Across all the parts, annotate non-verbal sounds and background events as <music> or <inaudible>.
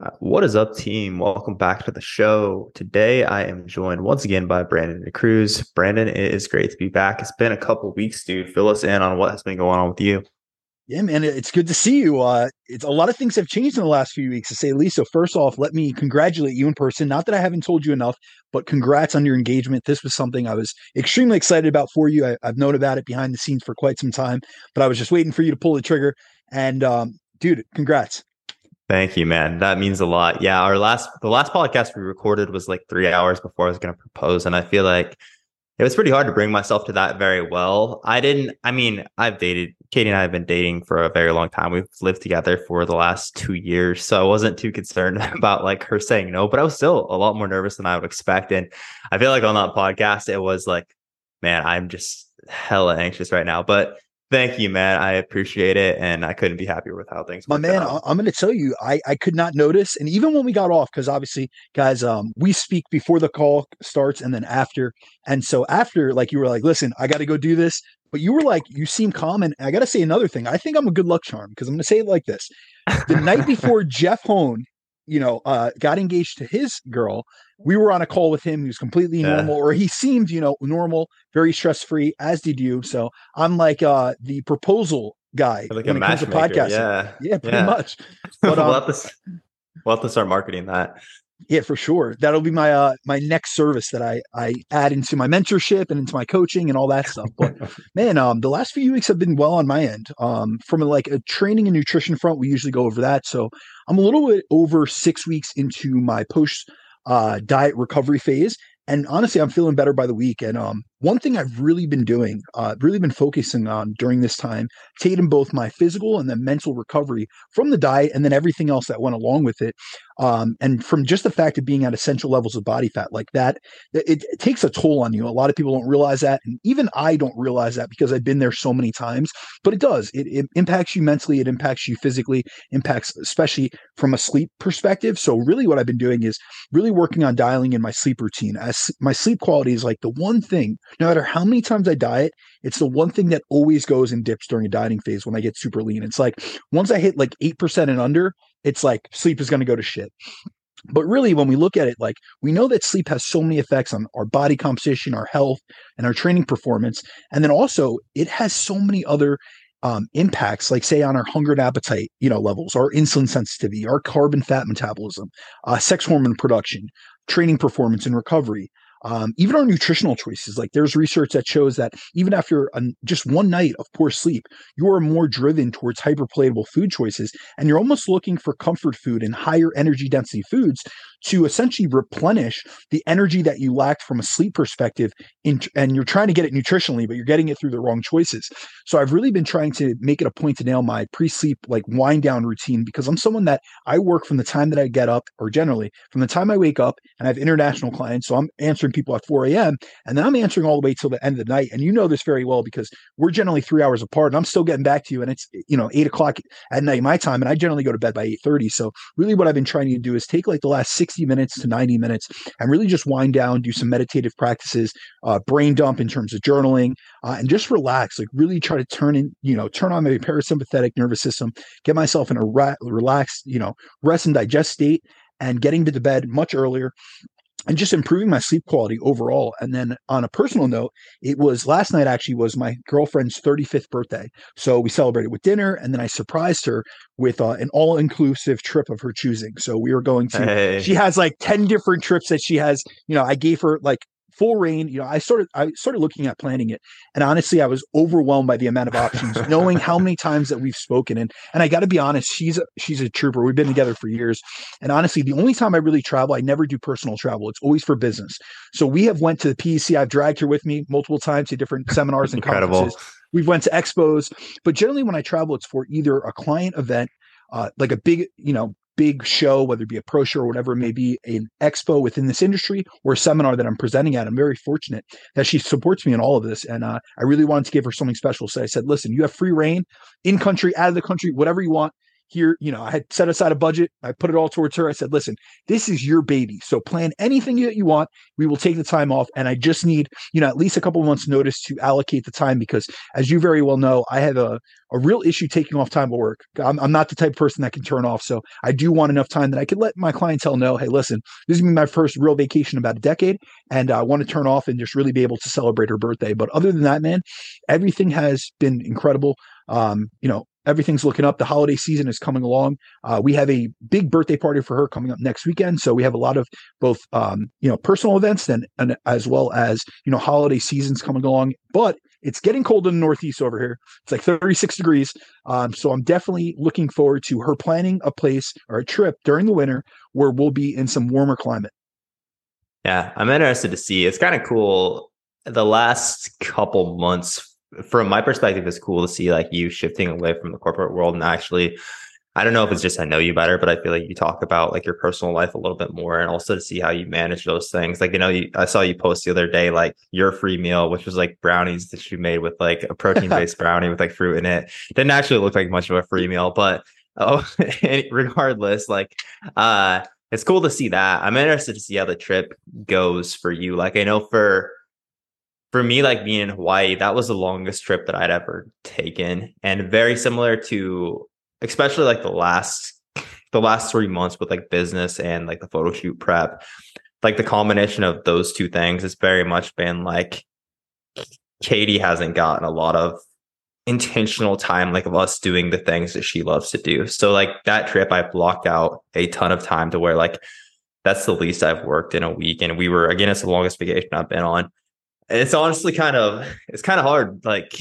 Uh, what is up, team? Welcome back to the show. Today, I am joined once again by Brandon Cruz. Brandon, it is great to be back. It's been a couple weeks, dude. Fill us in on what has been going on with you. Yeah, man, it's good to see you. Uh, it's a lot of things have changed in the last few weeks, to say least. So, first off, let me congratulate you in person. Not that I haven't told you enough, but congrats on your engagement. This was something I was extremely excited about for you. I, have known about it behind the scenes for quite some time, but I was just waiting for you to pull the trigger. And, um, dude, congrats. Thank you, man. That means a lot. Yeah, our last the last podcast we recorded was like three hours before I was going to propose, and I feel like it was pretty hard to bring myself to that very well. I didn't. I mean, I've dated Katie and I have been dating for a very long time. We've lived together for the last two years, so I wasn't too concerned <laughs> about like her saying no, but I was still a lot more nervous than I would expect. And I feel like on that podcast, it was like, man, I'm just hella anxious right now. But Thank you, man. I appreciate it, and I couldn't be happier with how things. My man, out. I'm going to tell you, I I could not notice, and even when we got off, because obviously, guys, um, we speak before the call starts and then after, and so after, like you were like, listen, I got to go do this, but you were like, you seem calm, and I got to say another thing. I think I'm a good luck charm because I'm going to say it like this: the night <laughs> before Jeff Hone you know, uh, got engaged to his girl. We were on a call with him. He was completely yeah. normal, or he seemed, you know, normal, very stress free, as did you. So I'm like uh, the proposal guy like when it comes to podcasting. Yeah, yeah, pretty yeah. much. <laughs> But, um, we'll, have to, we'll have to start marketing that. Yeah, for sure. That'll be my uh my next service that I I add into my mentorship and into my coaching and all that stuff. But <laughs> man, um the last few weeks have been well on my end. Um from a, like a training and nutrition front, we usually go over that. So I'm a little bit over 6 weeks into my post uh diet recovery phase and honestly, I'm feeling better by the week. And um, one thing I've really been doing, uh, really been focusing on during this time, taking both my physical and the mental recovery from the diet and then everything else that went along with it, um, and from just the fact of being at essential levels of body fat like that, it, it, takes a toll on you. A lot of people don't realize that, and even I don't realize that because I've been there so many times. But it does. It, it impacts you mentally. It impacts you physically. Impacts especially from a sleep perspective. So really, what I've been doing is really working on dialing in my sleep routine. As my sleep quality is like the one thing. No matter how many times I diet, it's the one thing that always goes in dips during a dieting phase when I get super lean. It's like once I hit like eight percent and under, it's like sleep is going to go to shit. But really, when we look at it, like we know that sleep has so many effects on our body composition, our health, and our training performance. And then also, it has so many other um, impacts, like say on our hunger and appetite, you know, levels, our insulin sensitivity, our carbon fat metabolism, uh, sex hormone production, training performance and recovery, um, even our nutritional choices like there's research that shows that even after just one night of poor sleep you are more driven towards hyperpalatable food choices and you're almost looking for comfort food and higher energy density foods to essentially replenish the energy that you lacked from a sleep perspective in, and you're trying to get it nutritionally but you're getting it through the wrong choices. So i've really been trying to make it a point to nail my pre-sleep like wind down routine because i'm someone that i work from the time that i get up or generally from the time i wake up and i have international clients so i'm answering people at 4 a.m and then i'm answering all the way till the end of the night. And you know this very well because we're generally three hours apart and i'm still getting back to you and it's you know 8 o'clock at night my time and i generally go to bed by 8.30 so really what i've been trying to do is take like the last six 60 minutes to 90 minutes and really just wind down, do some meditative practices, uh, brain dump in terms of journaling, uh, and just relax. Like really try to turn in, you know, turn on my parasympathetic nervous system, get myself in a ra- relaxed, you know, rest and digest state and getting to the bed much earlier and just improving my sleep quality overall. And then on a personal note, it was last night actually was my girlfriend's 35th birthday. So we celebrated with dinner and then I surprised her with uh, an all inclusive trip of her choosing. So we were going to, hey. she has like 10 different trips that she has, you know, I gave her like full reign. You know, I started I started looking at planning it, and honestly, I was overwhelmed by the amount of options, <laughs> knowing how many times that we've spoken. And and I got to be honest, she's a, she's a trooper. We've been together for years, and honestly, the only time I really travel, I never do personal travel. It's always for business. So we have went to the PEC. I've dragged her with me multiple times to different seminars and conferences. We've went to expos, but generally when I travel, it's for either a client event, uh, like a big, you know, big show, whether it be a pro show or whatever it may be, an expo within this industry or a seminar that I'm presenting at. I'm very fortunate that she supports me in all of this. And uh, I really wanted to give her something special. So I said, listen, you have free reign in country, out of the country, whatever you want. Here, you know, I had set aside a budget. I put it all towards her. I said, listen, this is your baby. So plan anything that you want. We will take the time off. And I just need, you know, at least a couple months notice to allocate the time because as you very well know, I have a, a real issue taking off time of work. I'm, I'm not the type of person that can turn off. So I do want enough time that I can let my clientele know, hey, listen, this is my first real vacation in about a decade. And I want to turn off and just really be able to celebrate her birthday. But other than that, man, everything has been incredible. Um, you know, everything's looking up. The holiday season is coming along. Uh, we have a big birthday party for her coming up next weekend. So we have a lot of both, um, you know, personal events and, and as well as, you know, holiday seasons coming along. But it's getting cold in the Northeast over here. It's like 36 degrees. Um, so I'm definitely looking forward to her planning a place or a trip during the winter where we'll be in some warmer climate. Yeah, I'm interested to see. It's kind of cool. The last couple months from my perspective, it's cool to see like you shifting away from the corporate world and actually. I don't know if it's just I know you better, but I feel like you talk about like your personal life a little bit more, and also to see how you manage those things. Like you know, you, I saw you post the other day like your free meal, which was like brownies that you made with like a <laughs> protein based brownie with like fruit in it. Didn't actually look like much of a free meal, but oh, <laughs> regardless, like uh, it's cool to see that. I'm interested to see how the trip goes for you. Like I know for for me, like being in Hawaii, that was the longest trip that I'd ever taken. And very similar to especially like the last <laughs> the last three months with like business and like the photo shoot prep. Like the combination of those two things has very much been like Katie hasn't gotten a lot of intentional time like of us doing the things that she loves to do. So like that trip I blocked out a ton of time to where like that's the least I've worked in a week. And we were again, it's the longest vacation I've been on it's honestly kind of it's kind of hard. Like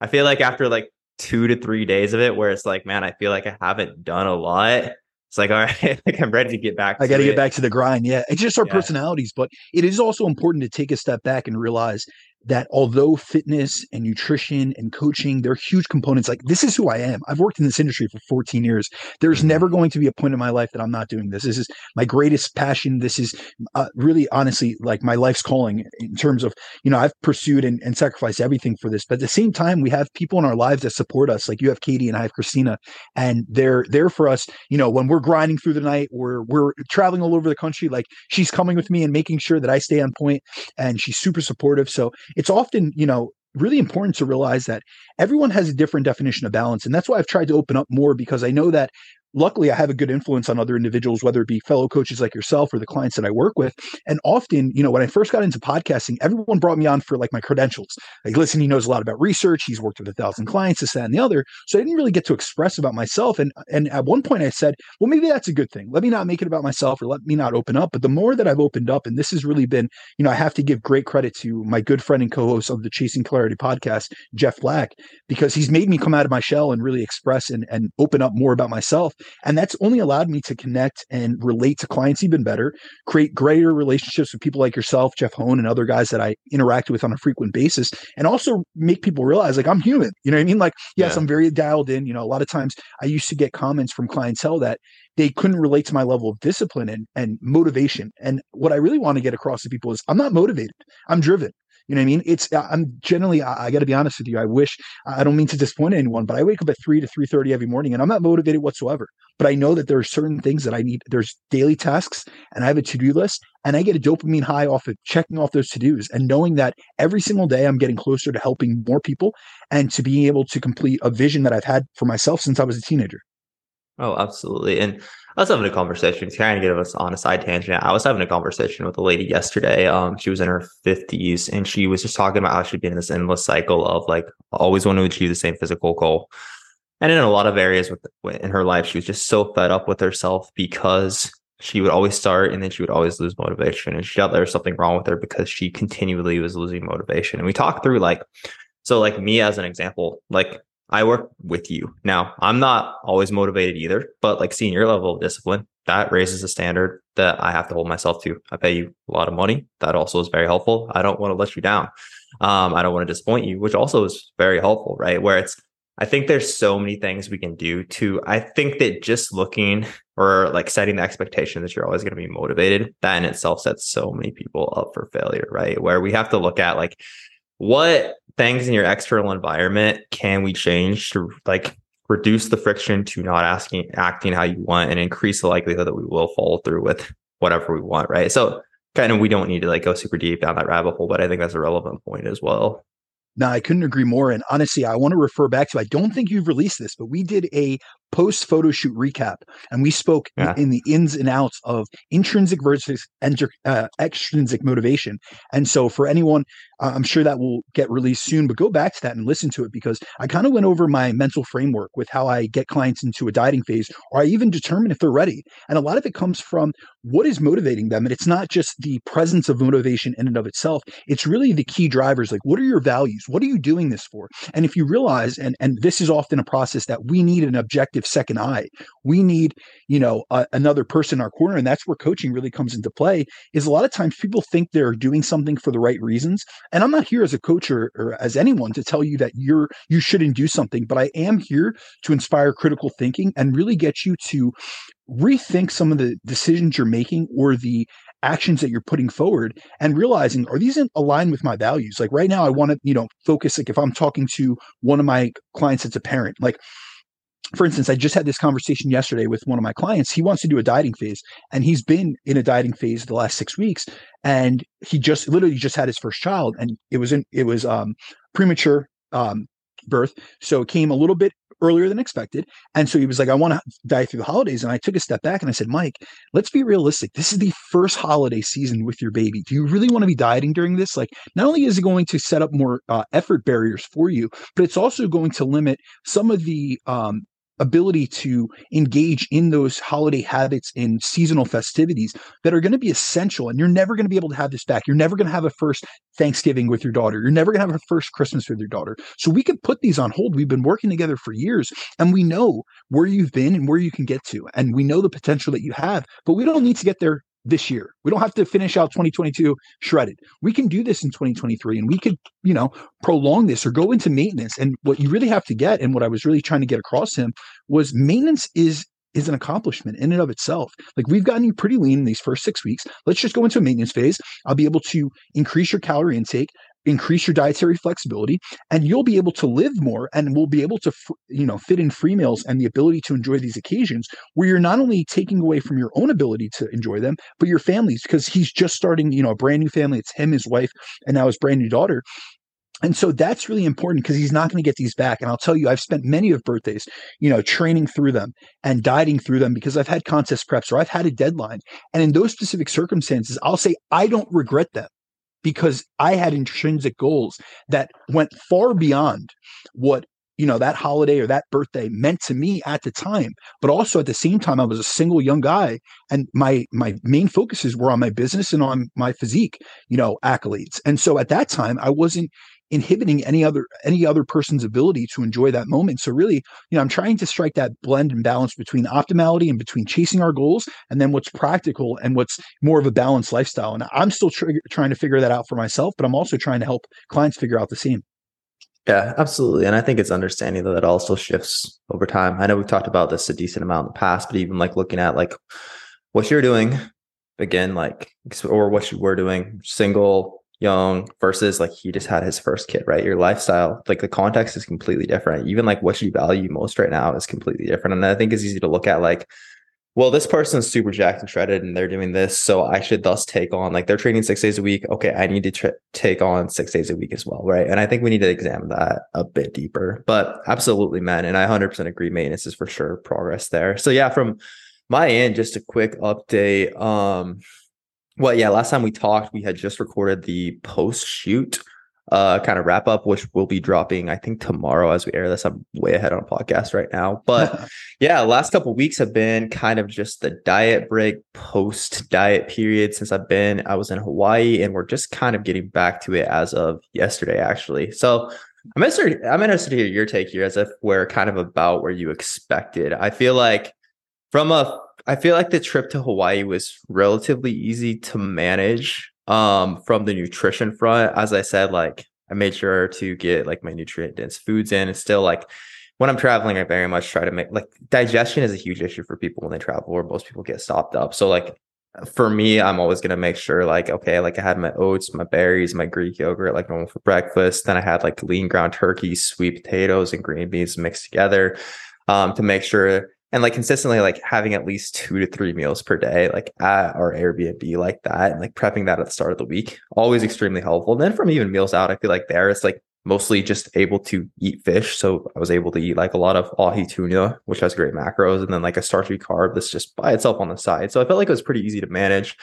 I feel like after like two to three days of it, where it's like, man, I feel like I haven't done a lot. It's like, all right, <laughs> like I'm ready to get back. I got to get back to the grind. Yeah, it's just our yeah. personalities, but it is also important to take a step back and realize that although fitness and nutrition and coaching, they're huge components. Like this is who I am. I've worked in this industry for 14 years. There's mm-hmm. never going to be a point in my life that I'm not doing this. This is my greatest passion. This is uh, really honestly like my life's calling in terms of, you know, I've pursued and, and sacrificed everything for this. But at the same time, we have people in our lives that support us. Like you have Katie and I have Christina and they're there for us, you know, when we're grinding through the night, we're, we're traveling all over the country. Like she's coming with me and making sure that I stay on point and she's super supportive. So it's often, you know, really important to realize that everyone has a different definition of balance. And that's why I've tried to open up more because I know that luckily I have a good influence on other individuals, whether it be fellow coaches like yourself or the clients that I work with. And often, you know, when I first got into podcasting, everyone brought me on for like my credentials. Like, listen, he knows a lot about research. He's worked with a thousand clients, this, that, and the other. So I didn't really get to express about myself. And and at one point I said, well, maybe that's a good thing. Let me not make it about myself or let me not open up. But the more that I've opened up, and this has really been, you know, I have to give great credit to my good friend and co-host of the Chasing Clarity podcast, Jeff Black, because he's made me come out of my shell and really express and, and open up more about myself. And that's only allowed me to connect and relate to clients even better, create greater relationships with people like yourself, Jeff Hone, and other guys that I interact with on a frequent basis, and also make people realize like I'm human. You know what I mean? Like, yes, yeah. I'm very dialed in. You know, a lot of times I used to get comments from clientele that they couldn't relate to my level of discipline and, and motivation. And what I really want to get across to people is I'm not motivated. I'm driven. You know what I mean? It's I'm generally I, I got to be honest with you. I wish I don't mean to disappoint anyone, but I wake up at three to three thirty every morning, and I'm not motivated whatsoever. But I know that there are certain things that I need. There's daily tasks, and I have a to do list, and I get a dopamine high off of checking off those to dos, and knowing that every single day I'm getting closer to helping more people and to being able to complete a vision that I've had for myself since I was a teenager. Oh, absolutely. And I was having a conversation to kind of give us on a side tangent. I was having a conversation with a lady yesterday. Um, she was in her 50s and she was just talking about how she'd been in this endless cycle of like always want to achieve the same physical goal. And in a lot of areas with in her life, she was just so fed up with herself because she would always start and then she would always lose motivation. And she felt there was something wrong with her because she continually was losing motivation. And we talked through like, so like me as an example, like I work with you. Now, I'm not always motivated either, but like seeing your level of discipline, that raises a standard that I have to hold myself to. I pay you a lot of money. That also is very helpful. I don't want to let you down. Um, I don't want to disappoint you, which also is very helpful, right? Where it's, I think there's so many things we can do to, I think that just looking or like setting the expectation that you're always going to be motivated, that in itself sets so many people up for failure, right? Where we have to look at like, what things in your external environment can we change to like reduce the friction to not asking acting how you want and increase the likelihood that we will follow through with whatever we want right so kind of we don't need to like go super deep down that rabbit hole but i think that's a relevant point as well no, I couldn't agree more. And honestly, I want to refer back to I don't think you've released this, but we did a post photo shoot recap and we spoke yeah. in the ins and outs of intrinsic versus uh, extrinsic motivation. And so for anyone I'm sure that will get released soon, but go back to that and listen to it because I kind of went over my mental framework with how I get clients into a dieting phase, or I even determine if they're ready. And a lot of it comes from what is motivating them. And it's not just the presence of motivation in and of itself, it's really the key drivers like, what are your values? What are you doing this for? And if you realize, and, and this is often a process that we need an objective second eye, we need, you know, uh, another person in our corner. And that's where coaching really comes into play is a lot of times people think they're doing something for the right reasons and I'm not here as a coach or, or as anyone to tell you that you're you shouldn't do something, but I am here to inspire critical thinking and really get you to rethink some of the decisions you're making or the actions that you're putting forward and realizing are these in align with my values? Like right now i want to you know focus like if i'm talking to one of my clients that's a parent like for instance, I just had this conversation yesterday with one of my clients. He wants to do a dieting phase, and he's been in a dieting phase the last six weeks. And he just literally just had his first child, and it was in it was um, premature um, birth, so it came a little bit earlier than expected. And so he was like, "I want to diet through the holidays." And I took a step back and I said, "Mike, let's be realistic. This is the first holiday season with your baby. Do you really want to be dieting during this? Like, not only is it going to set up more uh, effort barriers for you, but it's also going to limit some of the um, ability to engage in those holiday habits and seasonal festivities that are going to be essential. And you're never going to be able to have this back. You're never going to have a first Thanksgiving with your daughter. You're never going to have a first Christmas with your daughter. So we could put these on hold. We've been working together for years and we know where you've been and where you can get to. And we know the potential that you have, but we don't need to get there this year. We don't have to finish out 2022 shredded. We can do this in 2023 and we could, you know, prolong this or go into maintenance. And what you really have to get and what I was really trying to get across him was maintenance is is an accomplishment in and of itself. Like we've gotten you pretty lean in these first six weeks. Let's just go into a maintenance phase. I'll be able to increase your calorie intake, increase your dietary flexibility and you'll be able to live more and will be able to you know fit in free meals and the ability to enjoy these occasions where you're not only taking away from your own ability to enjoy them but your family's because he's just starting you know a brand new family it's him his wife and now his brand new daughter and so that's really important because he's not going to get these back. And I'll tell you, I've spent many of birthdays, you know, training through them and dieting through them because I've had contest preps or I've had a deadline. And in those specific circumstances, I'll say I don't regret them because I had intrinsic goals that went far beyond what you know that holiday or that birthday meant to me at the time. But also at the same time i was a single young guy and my my main focuses were on my business and on my physique you know accolades. And so at that time i wasn't inhibiting any other any other person's ability to enjoy that moment. So really you know i'm trying to strike that blend and balance between optimality and between chasing our goals and then what's practical and what's more of a balanced lifestyle. And i'm still tr- trying to figure that out for myself but i'm also trying to help clients figure out the same. Yeah absolutely. And i think it's understanding that it also shifts over time. I know we've talked about this a decent amount in the past but even like looking at like what you're doing again like or what you were doing single young versus like he just had his first kid, right? Your lifestyle, like the context is completely different. Even like what you value most right now is completely different. And I think it's easy to look at like, well, this person's super jacked and shredded and they're doing this. So I should thus take on like they're training six days a week. Okay, I need to take on six days a week as well. Right. And I think we need to examine that a bit deeper. But absolutely, man. And I 100% agree. Maintenance is for sure progress there. So yeah, from my end, just a quick update. Um, well, yeah, last time we talked, we had just recorded the post shoot uh kind of wrap up, which will be dropping, I think, tomorrow as we air this. I'm way ahead on podcast right now. <laughs> But yeah, last couple weeks have been kind of just the diet break post diet period since I've been. I was in Hawaii and we're just kind of getting back to it as of yesterday, actually. So I'm interested, I'm interested to hear your take here as if we're kind of about where you expected. I feel like from a I feel like the trip to Hawaii was relatively easy to manage um, from the nutrition front. As I said, like I made sure to get like my nutrient dense foods in. It's still like when I'm traveling, I very much try to make like digestion is a huge issue for people when they travel, where most people get stopped up. So like for me, I'm always gonna make sure like okay, like I had my oats, my berries, my Greek yogurt, like normal for breakfast. Then I had like lean ground turkey, sweet potatoes, and green beans mixed together. um, to make sure and like consistently like having at least two to three meals per day, like at our Airbnb like that, and like prepping that at the start of the week, always extremely helpful. And then from even meals out, I feel like there it's like mostly just able to eat fish. So I was able to eat like a lot of ahi tuna, which has great macros, and then like a starchy carb that's just by itself on the side. So I felt like it was pretty easy to manage.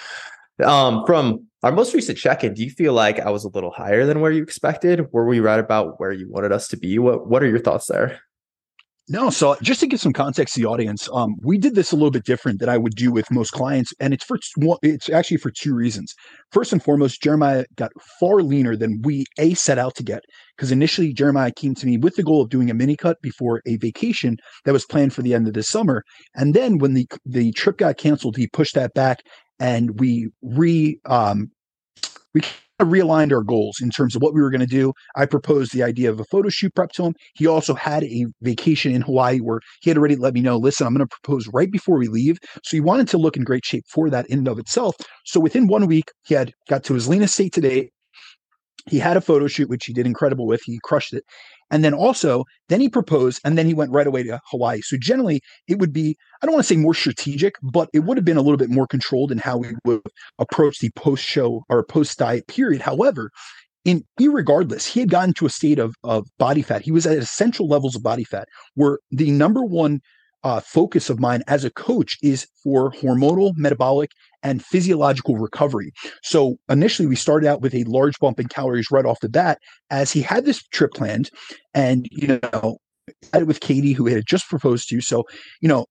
Um, from our most recent check-in, do you feel like I was a little higher than where you expected? Were we right about where you wanted us to be? What What are your thoughts there? No, so just to give some context to the audience, um, we did this a little bit different than I would do with most clients, and it's for it's actually for two reasons. First and foremost, Jeremiah got far leaner than we a set out to get because initially Jeremiah came to me with the goal of doing a mini cut before a vacation that was planned for the end of this summer, and then when the the trip got canceled, he pushed that back, and we re um, we realigned our goals in terms of what we were going to do. I proposed the idea of a photo shoot prep to him. He also had a vacation in Hawaii where he had already let me know, listen, I'm going to propose right before we leave. So he wanted to look in great shape for that in and of itself. So within one week, he had got to his leanest state today. He had a photo shoot, which he did incredible with. He crushed it. And then also, then he proposed and then he went right away to Hawaii. So generally, it would be, I don't want to say more strategic, but it would have been a little bit more controlled in how we would approach the post show or post diet period. However, in regardless, he had gotten to a state of, of body fat. He was at essential levels of body fat where the number one uh, focus of mine as a coach is for hormonal, metabolic, and physiological recovery. So initially, we started out with a large bump in calories right off the bat as he had this trip planned, and you know, had it with Katie, who had just proposed to. You. So, you know,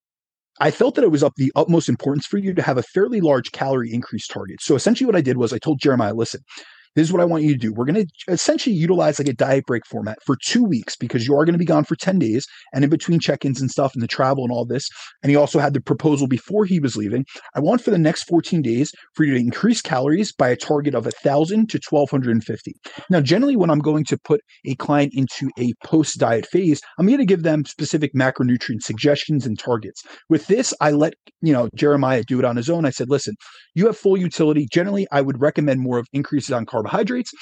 I felt that it was of the utmost importance for you to have a fairly large calorie increase target. So essentially, what I did was I told Jeremiah, listen, this is what I want you to do. We're going to essentially utilize like a diet break format for two weeks because you are going to be gone for 10 days and in between check ins and stuff and the travel and all this. And he also had the proposal before he was leaving. I want for the next 14 days for you to increase calories by a target of 1,000 to 1,250. Now, generally, when I'm going to put a client into a post diet phase, I'm going to give them specific macronutrient suggestions and targets. With this, I let, you know, Jeremiah do it on his own. I said, listen, you have full utility. Generally, I would recommend more of increases on carb carbohydrates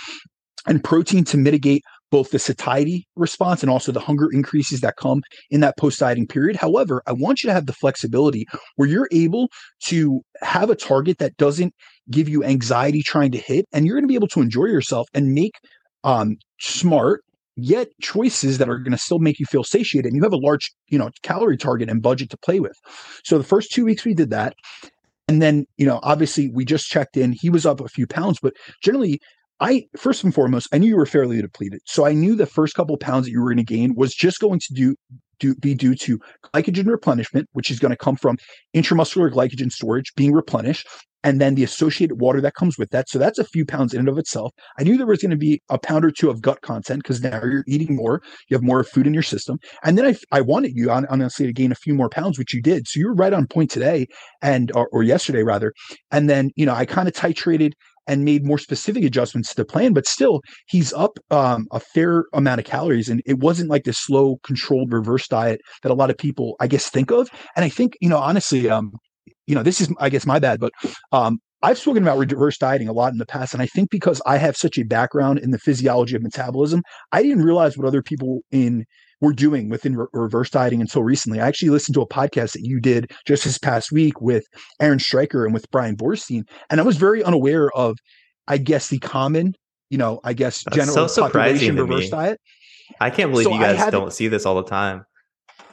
and protein to mitigate both the satiety response and also the hunger increases that come in that post dieting period. However, I want you to have the flexibility where you're able to have a target that doesn't give you anxiety trying to hit, and you're going to be able to enjoy yourself and make um, smart yet choices that are going to still make you feel satiated and you have a large you know calorie target and budget to play with so the first two weeks we did that and then, you know, obviously we just checked in. He was up a few pounds, but generally, I first and foremost, I knew you were fairly depleted. So I knew the first couple pounds that you were going to gain was just going to do, be due to glycogen replenishment, which is going to come from intramuscular glycogen storage being replenished, and then the associated water that comes with that. So that's a few pounds in and of itself. I knew there was going to be a pound or two of gut content because now you're eating more, you have more food in your system. And then I, I wanted you honestly to gain a few more pounds, which you did. So you were right on point today and or, or yesterday rather. And then you know I kind of titrated and made more specific adjustments to the plan, but still he's up um, a fair amount of calories. And it wasn't like the slow, controlled reverse diet that a lot of people, I guess, think of. And I think, you know, honestly, um, you know, this is, I guess, my bad, but um, I've spoken about reverse dieting a lot in the past. And I think because I have such a background in the physiology of metabolism, I didn't realize what other people in were doing within re- reverse dieting until recently. I actually listened to a podcast that you did just this past week with Aaron Stryker and with Bryan Boorstein. And I was very unaware of, I guess, the common, you know, I guess, That's general so population surprising reverse me. diet. I can't believe So you guys don't see this all the time.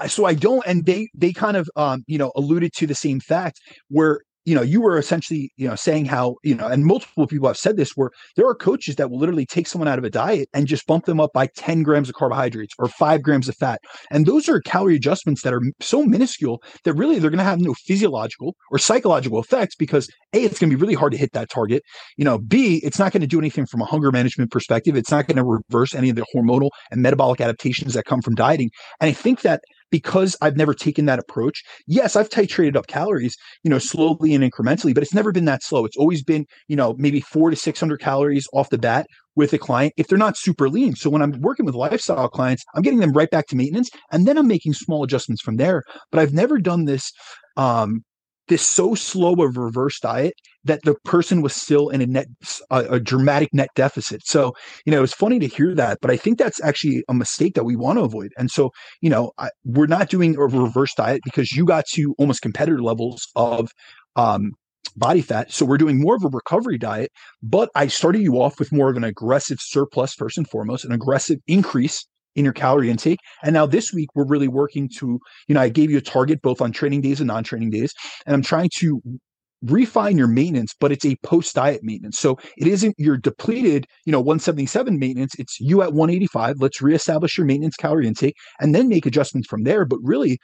so I don't, and they they kind of um, you know alluded to the same fact where you know you were essentially you know saying how you know and multiple people have said this where there are coaches that will literally take someone out of a diet and just bump them up by 10 grams of carbohydrates or 5 grams of fat. And those are calorie adjustments that are so minuscule that really they're going to have no physiological or psychological effects because a it's going to be really hard to hit that target. You know b it's not going to do anything from a hunger management perspective. It's not going to reverse any of the hormonal and metabolic adaptations that come from dieting. And i think that because I've never taken that approach. Yes, I've titrated up calories, you know, slowly and incrementally, but it's never been that slow. It's always been, you know, maybe four to 600 calories off the bat with a client if they're not super lean. So when I'm working with lifestyle clients, I'm getting them right back to maintenance and then I'm making small adjustments from there. But I've never done this, um, this so slow of reverse diet that the person was still in a net a, a, dramatic net deficit so you know it's funny to hear that but i think that's actually a mistake that we want to avoid and so you know I, we're not doing a reverse diet because you got to almost competitor levels of um, body fat. So we're doing more of a recovery diet, but I started you off with more of an aggressive surplus first and foremost, an aggressive increase in your calorie intake. And now this week we're really working to, you know, I gave you a target both on training days and non-training days, and I'm trying to refine your maintenance, but it's a post diet maintenance. So it isn't your depleted, you know, 177 maintenance. It's you at 185. Let's reestablish your maintenance calorie intake and then make adjustments from there. But really,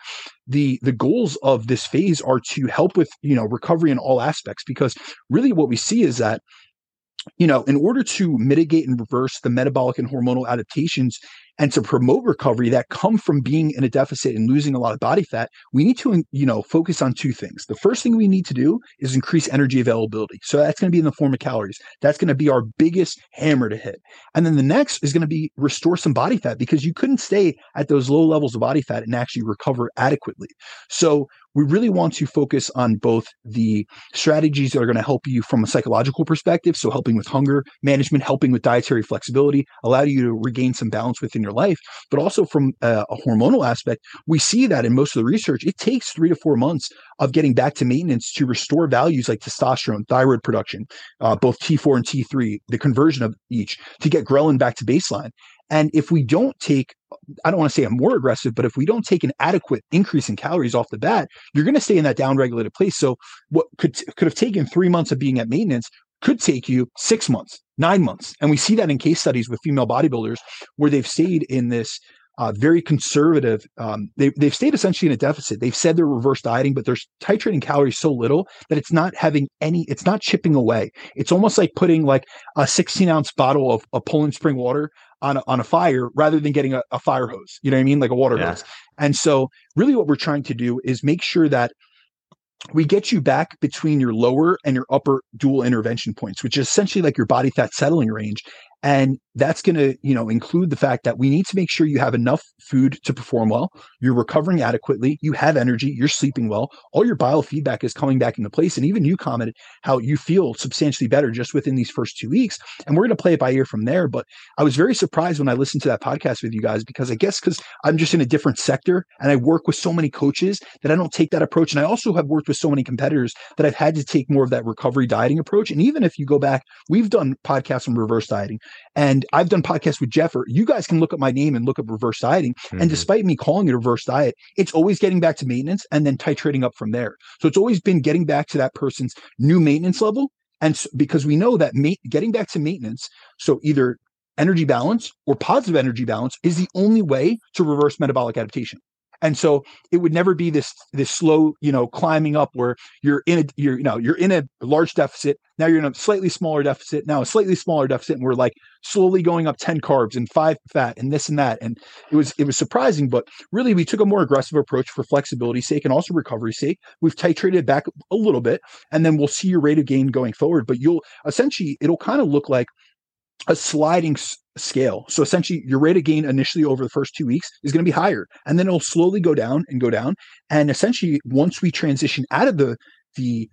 the the goals of this phase are to help with you know recovery in all aspects because really what we see is that you know, in order to mitigate and reverse the metabolic and hormonal adaptations and to promote recovery that come from being in a deficit and losing a lot of body fat, we need to, you know, focus on two things. The first thing we need to do is increase energy availability. So that's going to be in the form of calories. That's going to be our biggest hammer to hit. And then the next is going to be restore some body fat because you couldn't stay at those low levels of body fat and actually recover adequately. So we really want to focus on both the strategies that are going to help you from a psychological perspective. So helping with hunger management, helping with dietary flexibility, allow you to regain some balance within your life, but also from a, a hormonal aspect, we see that in most of the research, it takes three to four months of getting back to maintenance to restore values like testosterone, thyroid production, uh, both T4 and T3, the conversion of each to get ghrelin back to baseline. And if we don't take, I don't want to say I'm more aggressive, but if we don't take an adequate increase in calories off the bat, you're going to stay in that downregulated place. So what could could have taken three months of being at maintenance could take you six months, nine months. And we see that in case studies with female bodybuilders where they've stayed in this uh, very conservative. Um, they, they've stayed essentially in a deficit. They've said they're reverse dieting, but they're titrating calories so little that it's not having any, it's not chipping away. It's almost like putting like a 16 ounce bottle of, of Poland spring water on a, on a fire rather than getting a, a fire hose. You know what I mean? Like a water yeah. hose. And so really what we're trying to do is make sure that we get you back between your lower and your upper dual intervention points, which is essentially like your body fat settling range. And that's going to, you know, include the fact that we need to make sure you have enough food to perform well, you're recovering adequately, you have energy, you're sleeping well, all your biofeedback is coming back into place. And even you commented how you feel substantially better just within these first two weeks. And we're going to play it by ear from there. But I was very surprised when I listened to that podcast with you guys because I guess because I'm just in a different sector and I work with so many coaches that I don't take that approach. And I also have worked with so many competitors that I've had to take more of that recovery dieting approach. And even if you go back, we've done podcasts on reverse dieting. And I've done podcasts with Jeffer. You guys can look at my name and look up reverse dieting. Mm-hmm. And despite me calling it reverse diet, it's always getting back to maintenance and then titrating up from there. So it's always been getting back to that person's new maintenance level. And so, because we know that ma- getting back to maintenance, so either energy balance or positive energy balance is the only way to reverse metabolic adaptation. And so it would never be this this slow, you know, climbing up where you're in a you're you know you're in a large deficit. Now you're in a slightly smaller deficit. Now a slightly smaller deficit, and we're like slowly going up ten carbs and five fat and this and that. And it was it was surprising, but really we took a more aggressive approach for flexibility's sake and also recovery's sake. We've titrated back a little bit, and then we'll see your rate of gain going forward. But you'll essentially it'll kind of look like a sliding scale. So essentially, your rate of gain initially over the first two weeks is going to be higher, and then it'll slowly go down and go down. And essentially, once we transition out of the the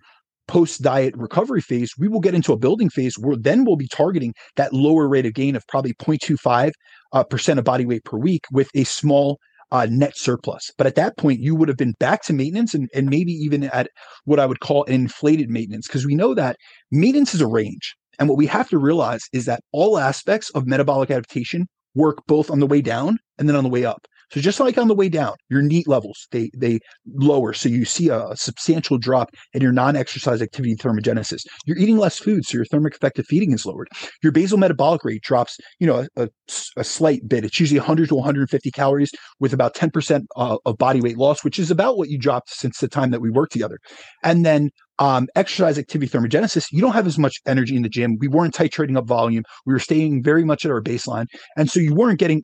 post diet recovery phase, we will get into a building phase where then we'll be targeting that lower rate of gain of probably 0.25 uh, percent of body weight per week with a small uh, net surplus. But at that point, you would have been back to maintenance and, and maybe even at what I would call inflated maintenance, because we know that maintenance is a range. And what we have to realize is that all aspects of metabolic adaptation work both on the way down and then on the way up. So just like on the way down, your NEAT levels they they lower, so you see a, substantial drop in your non-exercise activity thermogenesis. You're eating less food, so your thermic effect of feeding is lowered. Your basal metabolic rate drops, you know, a, a, a slight bit. It's usually 100 to 150 calories with about 10% uh, of body weight loss, which is about what you dropped since the time that we worked together. And then um, exercise activity thermogenesis, you don't have as much energy in the gym. We weren't titrating up volume. We were staying very much at our baseline. And so you weren't getting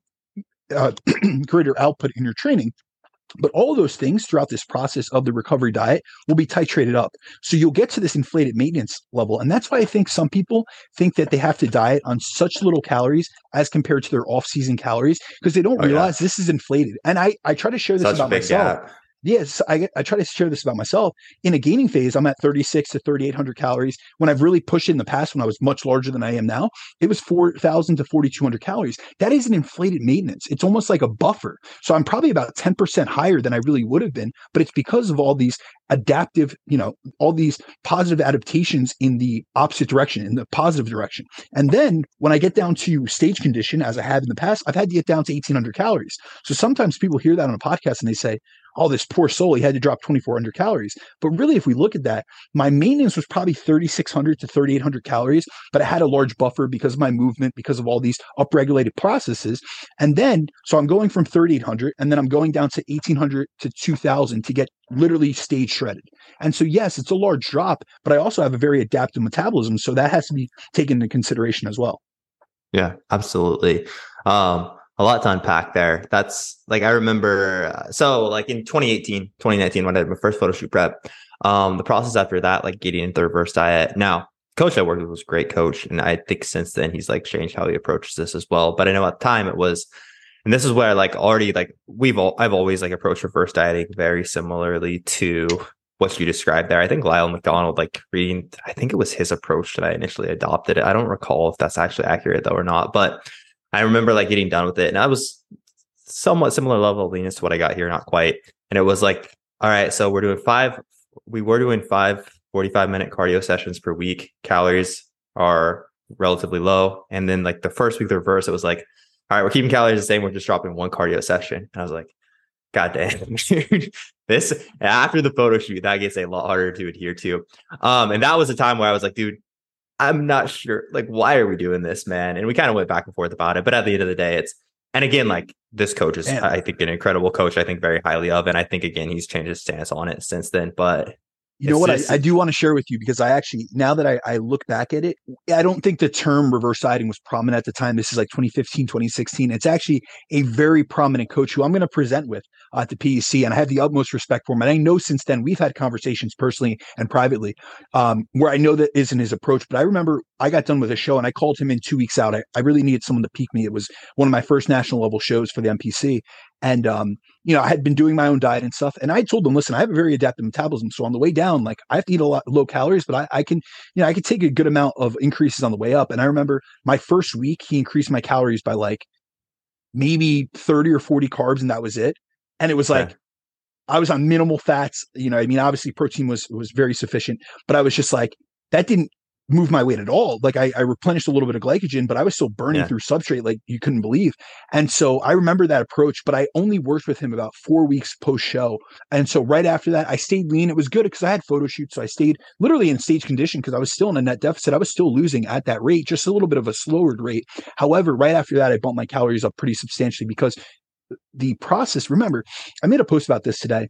uh, <clears throat> greater output in your training. But all those things throughout this process of the recovery diet will be titrated up. So you'll get to this inflated maintenance level. And that's why I think some people think that they have to diet on such little calories as compared to their off season calories because they don't oh, realize yeah. this is inflated. And I, I try to share this such about myself. Gap. Yes, I, I try to share this about myself. In a gaining phase, I'm at 36 to 3,800 calories. When I've really pushed in the past, when I was much larger than I am now, it was 4,000 to 4,200 calories. That is an inflated maintenance. It's almost like a buffer. So I'm probably about 10% higher than I really would have been, but it's because of all these adaptive, you know, all these positive adaptations in the opposite direction, in the positive direction. And then when I get down to stage condition, as I have in the past, I've had to get down to 1800 calories. So sometimes people hear that on a podcast and they say, oh, this poor soul, he had to drop 2,400 calories. But really, if we look at that, my maintenance was probably 3,600 to 3,800 calories, but I had a large buffer because of my movement, because of all these upregulated processes. And then, so I'm going from 3,800 and then I'm going down to 1,800 to 2,000 to get literally stage shredded. And so, yes, it's a large drop, but I also have a very adaptive metabolism. So that has to be taken into consideration as well. Yeah, absolutely. Um, a lot to unpack there. That's like I remember. Uh, so like in 2018, 2019, when I did my first photo shoot prep, um, the process after that, like getting into the reverse diet. Now, coach I worked with was a great coach, and I think since then he's like changed how he approaches this as well. But I know at the time it was, and this is where like already like we've all I've always like approached reverse dieting very similarly to what you described there. I think Lyle McDonald, like reading, I think it was his approach that I initially adopted. I don't recall if that's actually accurate though or not, but I remember like getting done with it, and I was somewhat similar level of leanness to what I got here, not quite. And it was like, all right, so we're doing five. We were doing five 45 minute cardio sessions per week. Calories are relatively low. And then like the first week, the reverse, it was like, all right, we're keeping calories the same. We're just dropping one cardio session. And I was like, God damn, <laughs> dude. This after the photo shoot, that gets a lot harder to adhere to. Um, and that was a time where I was like, dude, I'm not sure. Like, why are we doing this, man? And we kind of went back and forth about it. But at the end of the day, it's and again, like this coach is, man. I think, an incredible coach. I think very highly of, and I think again he's changed his stance on it since then. But you know what just, I, I, do want to share with you because I actually now that I, I, look back at it, I don't think the term reverse dieting was prominent at the time. This is like 2015, 2016. It's actually a very prominent coach who I'm going to present with at the PEC, and I have the utmost respect for him. And I know since then we've had conversations personally and privately um, where I know that isn't his approach. But I remember I got done with a show and I called him in two weeks out. I, I really needed someone to peak me. It was one of my first national level shows for the NPC. and um, you know, I had been doing my own diet and stuff. And I told them, listen, I have a very adaptive metabolism. So on the way down, like I have to eat a lot low calories, but I, I can, you know, I could take a good amount of increases on the way up. And I remember my first week, he increased my calories by like maybe 30 or 40 carbs, and that was it. And it was like, I was on minimal fats. You know, I mean, obviously protein was was very sufficient, but I was just like, that didn't move my weight at all. Like I, I, replenished a little bit of glycogen, but I was still burning yeah. through substrate like you couldn't believe. And so I remember that approach, but I only worked with him about four weeks post show. And so right after that, I stayed lean. It was good because I had photo shoots. So I stayed literally in stage condition because I was still in a net deficit. I was still losing at that rate, just a little bit of a slower rate. However, right after that, I bumped my calories up pretty substantially because the process, remember, I made a post about this today.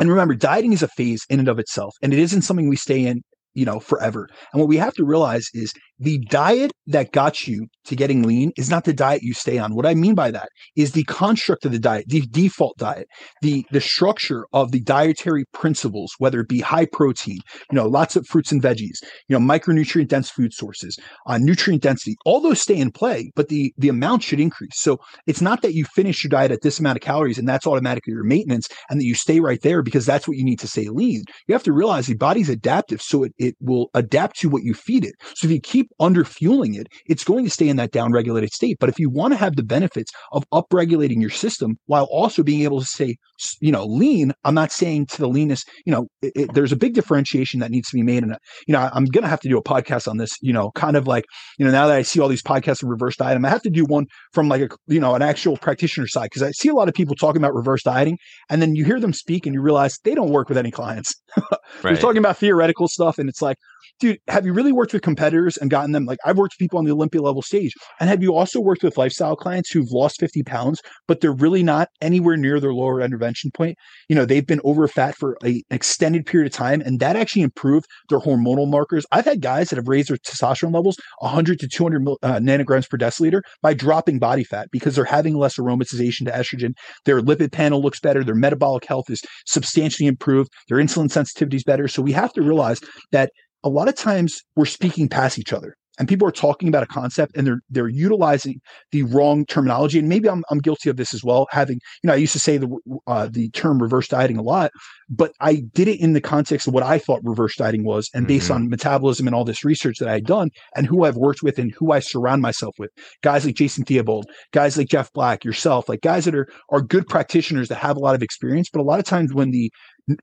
And remember, dieting is a phase in and of itself, and it isn't something we stay in you know, forever. And what we have to realize is the diet that got you to getting lean is not the diet you stay on. What I mean by that is the construct of the diet, the default diet, the the structure of the dietary principles, whether it be high protein, you know, lots of fruits and veggies, you know, micronutrient dense food sources, uh, nutrient density, all those stay in play, but the the amount should increase. So it's not that you finish your diet at this amount of calories and that's automatically your maintenance, and that you stay right there because that's what you need to stay lean. You have to realize the body's adaptive, so it, it will adapt to what you feed it. So if you keep under fueling it, it's going to stay in that down regulated state. But if you want to have the benefits of upregulating your system while also being able to say, you know, lean, I'm not saying to the leanest, you know, it, it, there's a big differentiation that needs to be made. And, uh, you know, I'm going to have to do a podcast on this, you know, kind of like, you know, now that I see all these podcasts of reverse dieting, I have to do one from like a, you know, an actual practitioner side because I see a lot of people talking about reverse dieting and then you hear them speak and you realize they don't work with any clients. <laughs> right. You're talking about theoretical stuff and it's like, dude, have you really worked with competitors and gotten them? Like, I've worked with people on the Olympia level stage. And have you also worked with lifestyle clients who've lost 50 pounds, but they're really not anywhere near their lower intervention point? You know, they've been over fat for a, an extended period of time, and that actually improved their hormonal markers. I've had guys that have raised their testosterone levels 100 to 200 uh, nanograms per deciliter by dropping body fat because they're having less aromatization to estrogen. Their lipid panel looks better. Their metabolic health is substantially improved. Their insulin sensitivity is better. So we have to realize that a lot of times we're speaking past each other. and people are talking about a concept and they're they're utilizing the wrong terminology and maybe I'm I'm guilty of this as well having you know I used to say the uh, the term reverse dieting a lot but I did it in the context of what I thought reverse dieting was and based mm-hmm. on metabolism and all this research that I had done and who I've worked with and who I surround myself with guys like Jason Theobald guys like Jeff Black yourself like guys that are are good practitioners that have a lot of experience but a lot of times when the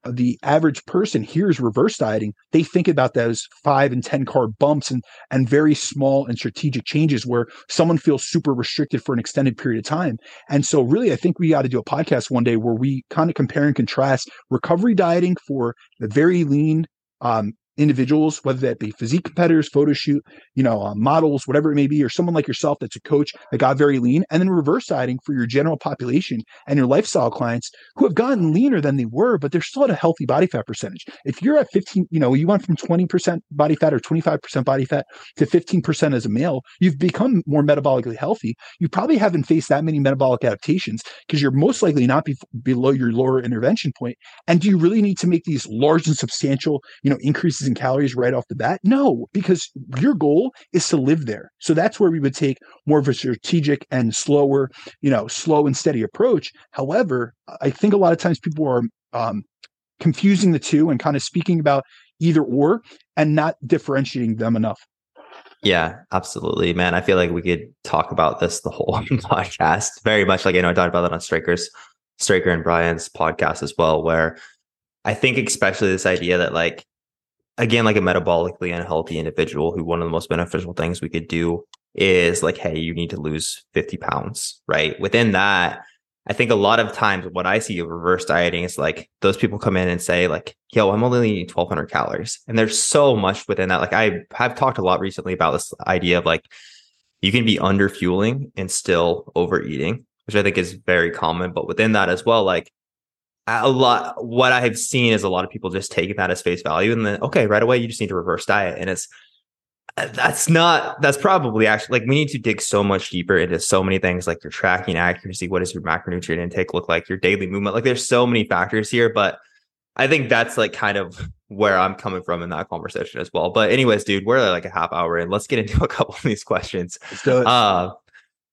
the average person hears reverse dieting, they think about those five and 10 carb bumps and, and very small and strategic changes where someone feels super restricted for an extended period of time. And so, really, I think we got to do a podcast one day where we kind of compare and contrast recovery dieting for the very lean, um, individuals, whether that be physique competitors, photo shoot, you know, uh, models, whatever it may be, or someone like yourself that's a coach that got very lean, and then reverse dieting for your general population and your lifestyle clients who have gotten leaner than they were, but they're still at a healthy body fat percentage. If you're at 15, you know, you went from 20% body fat or 25% body fat to 15% as a male, you've become more metabolically healthy. You probably haven't faced that many metabolic adaptations because you're most likely not be- below your lower intervention point. And do you really need to make these large and substantial, you know, increases in calories right off the bat? No, because your goal is to live there. So that's where we would take more of a strategic and slower, you know, slow and steady approach. However, I think a lot of times people are um, confusing the two and kind of speaking about either or and not differentiating them enough. Yeah, absolutely, man. I feel like we could talk about this the whole <laughs> podcast. Very much like you know, I talked about that on Strikers, Striker and Bryan's podcast as well, where I think especially this idea that like again, like a metabolically unhealthy individual who one of the most beneficial things we could do is like, hey, you need to lose 50 pounds, right? Within that, I think a lot of times what I see of reverse dieting is like those people come in and say, like, yo, I'm only eating 1200 calories. And there's so much within that. Like, I have talked a lot recently about this idea of like, you can be under fueling and still overeating, which I think is very common. But within that as well, like, a lot what I have seen is a lot of people just take that as face value and then okay, right away you just need to reverse diet. And it's uh, that's not that's probably actually like we need to dig so much deeper into so many things like your tracking accuracy, what does your macronutrient intake look like, your daily movement. Like there's so many factors here, but I think that's like kind of where I'm coming from in that conversation as well. But anyways, dude, we're like a half hour in. Let's get into a <laughs> couple of these questions. Let's do it. Uh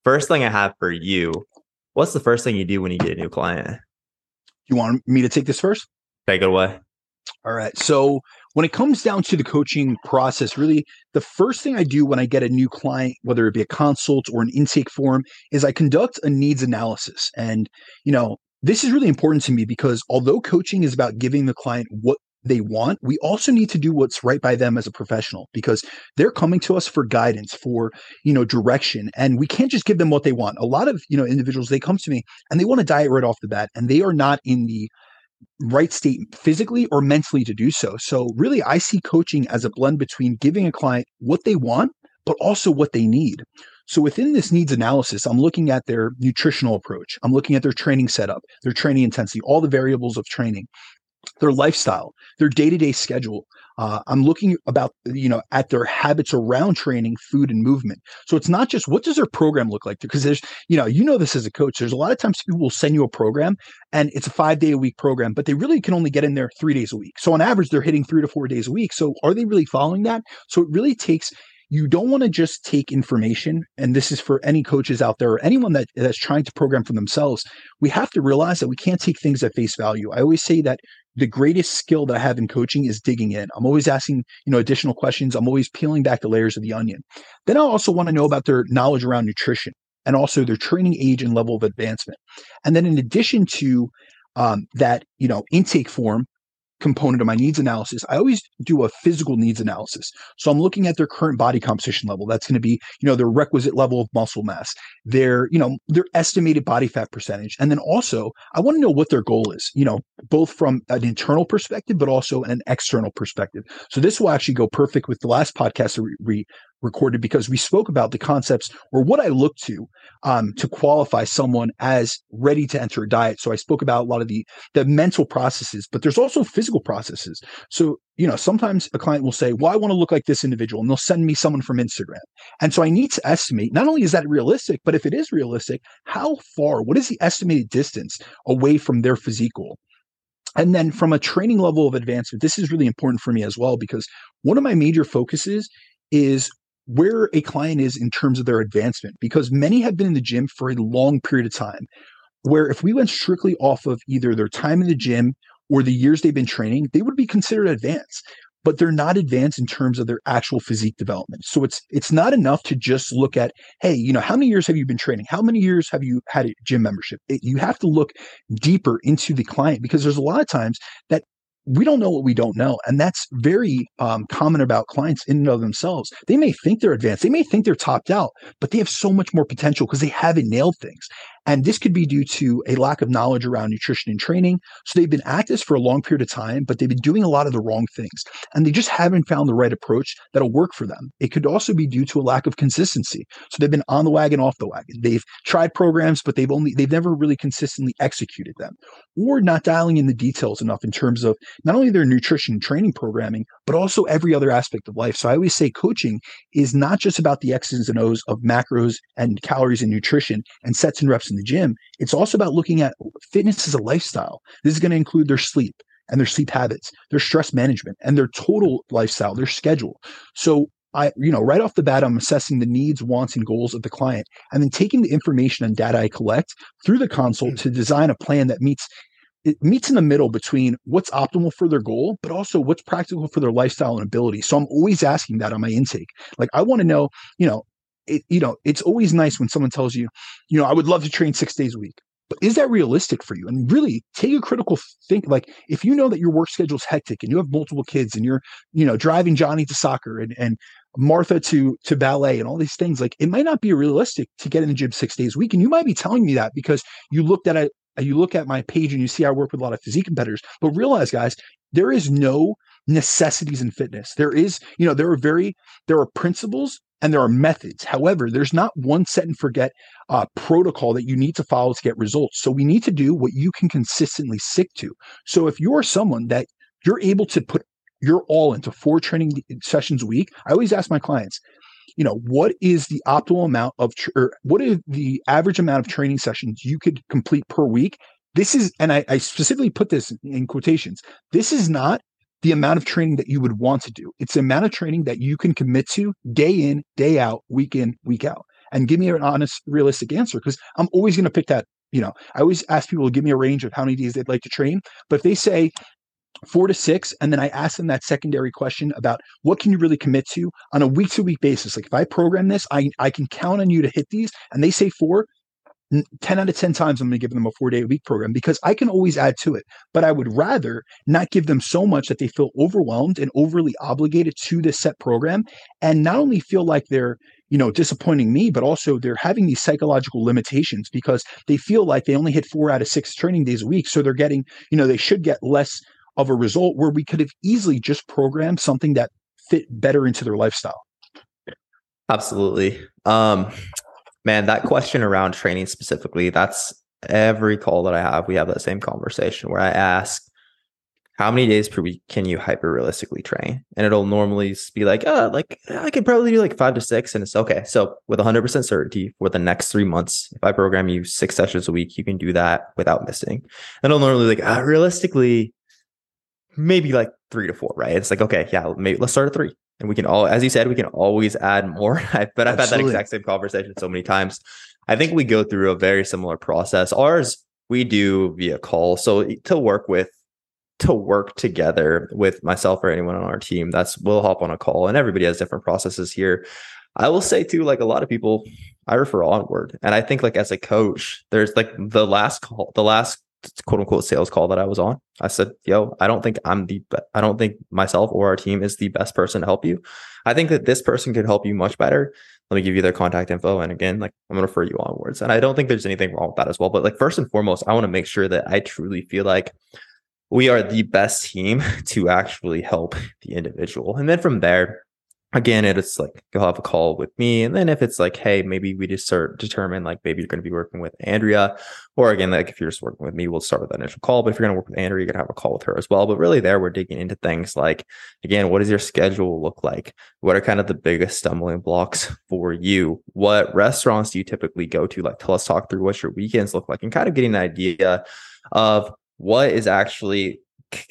first thing I have for you, what's the first thing you do when you get a new client? You want me to take this first? Take it away. All right. So when it comes down to the coaching process, really the first thing I do when I get a new client, whether it be a consult or an intake form, is I conduct a needs analysis. And, you know, this is really important to me because although coaching is about giving the client what they want, we also need to do what's right by them as a professional because they're coming to us for guidance, for, you know, direction. And we can't just give them what they want. A lot of, you know, individuals, they come to me and they want to diet right off the bat and they are not in the right state physically or mentally to do so. So really I see coaching as a blend between giving a client what they want, but also what they need. So within this needs analysis, I'm looking at their nutritional approach. I'm looking at their training setup, their training intensity, all the variables of training their lifestyle, their day-to-day schedule. Uh, I'm looking about you know at their habits around training, food, and movement. So it's not just what does their program look like because there's you know you know this as a coach. There's a lot of times people will send you a program and it's a five day a week program, but they really can only get in there three days a week. So on average, they're hitting three to four days a week. So are they really following that? So it really takes you don't want to just take information and this is for any coaches out there or anyone that that's trying to program for themselves we have to realize that we can't take things at face value i always say that the greatest skill that I have in coaching is digging in. I'm always asking, you know, additional questions. I'm always peeling back the layers of the onion. Then I also want to know about their knowledge around nutrition and also their training age and level of advancement. And then in addition to um, that, you know, intake form, component of my needs analysis, I always do a physical needs analysis. So I'm looking at their current body composition level. That's going to be, you know, their requisite level of muscle mass, their, you know, their estimated body fat percentage. And then also I want to know what their goal is, you know, both from an internal perspective, but also an external perspective. So this will actually go perfect with the last podcast that we, recorded because we spoke about the concepts or what I look to um, to qualify someone as ready to enter a diet. So I spoke about a lot of the the mental processes, but there's also physical processes. So you know, sometimes a client will say, "Well, I want to look like this individual," and they'll send me someone from Instagram. And so I need to estimate not only is that realistic, but if it is realistic, how far? What is the estimated distance away from their physique goal? And then from a training level of advancement, this is really important for me as well because one of my major focuses is where a client is in terms of their advancement because many have been in the gym for a long period of time. Where if we went strictly off of either their time in the gym or the years they've been training, they would be considered advanced but they're not advanced in terms of their actual physique development. So it's it's not enough to just look at, hey, you know, how many years have you been training? How many years have you had a gym membership? It, you have to look deeper into the client because there's a lot of times that we don't know what we don't know. And that's very um, common about clients in and of themselves. They may think they're advanced, they may think they're topped out, but they have so much more potential because they haven't nailed things. And this could be due to a lack of knowledge around nutrition and training. So they've been at this for a long period of time, but they've been doing a lot of the wrong things and they just haven't found the right approach that'll work for them. It could also be due to a lack of consistency. So they've been on the wagon, off the wagon. They've tried programs, but they've only, they've never really consistently executed them or not dialing in the details enough in terms of not only their nutrition and training programming, but also every other aspect of life. So I always say coaching is not just about the X's and O's of macros and calories and nutrition and sets and reps in the gym. It's also about looking at fitness as a lifestyle. This is going to include their sleep and their sleep habits, their stress management, and their total lifestyle, their schedule. So I, you know, right off the bat, I'm assessing the needs, wants, and goals of the client, and then taking the information and data I collect through the consult mm. to design a plan that meets it meets in the middle between what's optimal for their goal, but also what's practical for their lifestyle and ability. So I'm always asking that on my intake. Like I want to know, you know, it, you know, it's always nice when someone tells you, you know, I would love to train six days a week. But is that realistic for you? And really take a critical think. Like if you know that your work schedule is hectic and you have multiple kids and you're, you know, driving Johnny to soccer and, and Martha to to ballet and all these things, like it might not be realistic to get in the gym six days a week. And you might be telling me that because you looked at it, you look at my page and you see I work with a lot of physique competitors. But realize, guys, there is no necessities in fitness. There is, you know, there are very there are principles and there are methods. However, there's not one set and forget uh, protocol that you need to follow to get results. So we need to do what you can consistently stick to. So if you're someone that you're able to put your all into four training sessions a week, I always ask my clients, you know, what is the optimal amount of, tr- or what is the average amount of training sessions you could complete per week? This is, and I, I specifically put this in quotations. This is not the amount of training that you would want to do. It's the amount of training that you can commit to day in, day out, week in, week out. And give me an honest, realistic answer because I'm always going to pick that. You know, I always ask people to give me a range of how many days they'd like to train. But if they say four to six, and then I ask them that secondary question about what can you really commit to on a week to week basis. Like if I program this, I, I can count on you to hit these, and they say four, 10 out of 10 times I'm going to give them a four day a week program because I can always add to it. But I would rather not give them so much that they feel overwhelmed and overly obligated to this set program and not only feel like they're, you know, disappointing me, but also they're having these psychological limitations because they feel like they only hit four out of six training days a week. So they're getting, you know, they should get less of a result where we could have easily just programmed something that fit better into their lifestyle. Absolutely. Um, man, that question around training specifically, that's every call that I have. We have that same conversation where I ask, how many days per week can you hyper realistically train? And it'll normally be like, uh, like I could probably do like five to six. And it's okay. So with 100% certainty for the next three months, if I program you six sessions a week, you can do that without missing. And it'll normally like, uh, realistically, maybe like three to four, right? It's like, okay, yeah, maybe let's start at three and we can all, as you said, we can always add more. <laughs> but I've had that exact same conversation so many times. I think we go through a very similar process. Ours we do via call. So to work with, to work together with myself or anyone on our team, that's we'll hop on a call, and everybody has different processes here. I will say too, like a lot of people, I refer onward, and I think like as a coach, there's like the last call, the last quote unquote sales call that I was on. I said, yo, I don't think I'm the, be- I don't think myself or our team is the best person to help you. I think that this person could help you much better. Let me give you their contact info. And again, like I'm going to refer you onwards. And I don't think there's anything wrong with that as well. But like first and foremost, I want to make sure that I truly feel like we are the best team <laughs> to actually help the individual. And then from there, again, it's like you'll have a call with me. And then if it's like, hey, maybe we just start determine like maybe you're going to be working with Andrea, or again, like if you're just working with me, we'll start with that initial call. But if you're going to work with Andrea, you're going to have a call with her as well. But really, there we're digging into things like, again, what does your schedule look like? What are kind of the biggest stumbling blocks for you? What restaurants do you typically go to? Like, tell us talk through what your weekends look like and kind of getting an idea of what is actually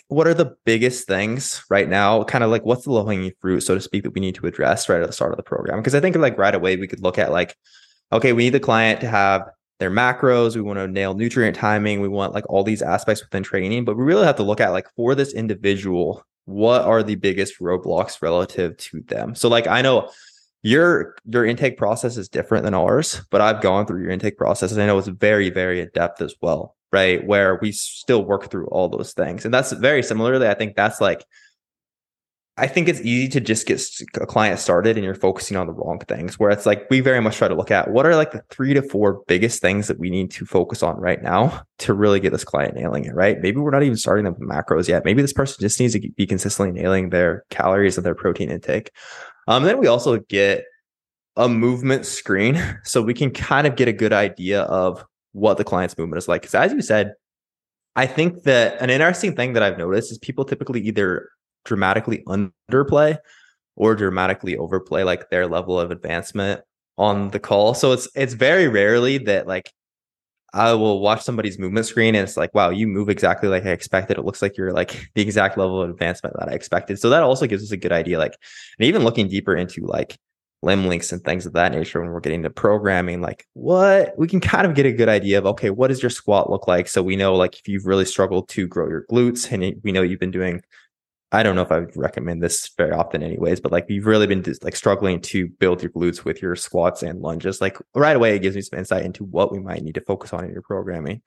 what are the biggest things right now? Kind of like what's the low hanging fruit, so to speak, that we need to address right at the start of the program? Because I think like right away we could look at like, okay, we need the client to have their macros. We want to nail nutrient timing. We want like all these aspects within training, but we really have to look at like for this individual, what are the biggest roadblocks relative to them? So like I know your your intake process is different than ours, but I've gone through your intake process and I know it's very, very in depth as well, right? Where we still work through all those things. And that's very similarly, I think that's like I think it's easy to just get a client started and you're focusing on the wrong things. Where it's like we very much try to look at what are like the three to four biggest things that we need to focus on right now <laughs> to really get this client nailing it, right? Maybe we're not even starting them with macros yet. Maybe this person just needs to be consistently nailing their calories and their protein intake. Um, then we also get a movement screen <laughs> so we can kind of get a good idea of what the client's movement is like. Because as you said, I think that an interesting thing that I've noticed is people typically either dramatically underplay or dramatically overplay like their level of advancement on the call. So it's it's very rarely that like I will watch somebody's movement screen and it's like, wow, you move exactly like I expected. It looks like you're like <laughs> the exact level of advancement that I expected. So that also gives us a good idea. Like, and even looking deeper into like limb lengths and things of that nature when we're getting to programming, like what we can kind of get a good idea of, okay, what does your squat look like? So we know like if you've really struggled to grow your glutes and we know you've been doing I don't know if I would recommend this very often, anyways, but like you've really been just, like struggling to build your glutes with your squats and lunges. Like right away, it gives me some insight into what we might need to focus on in your programming.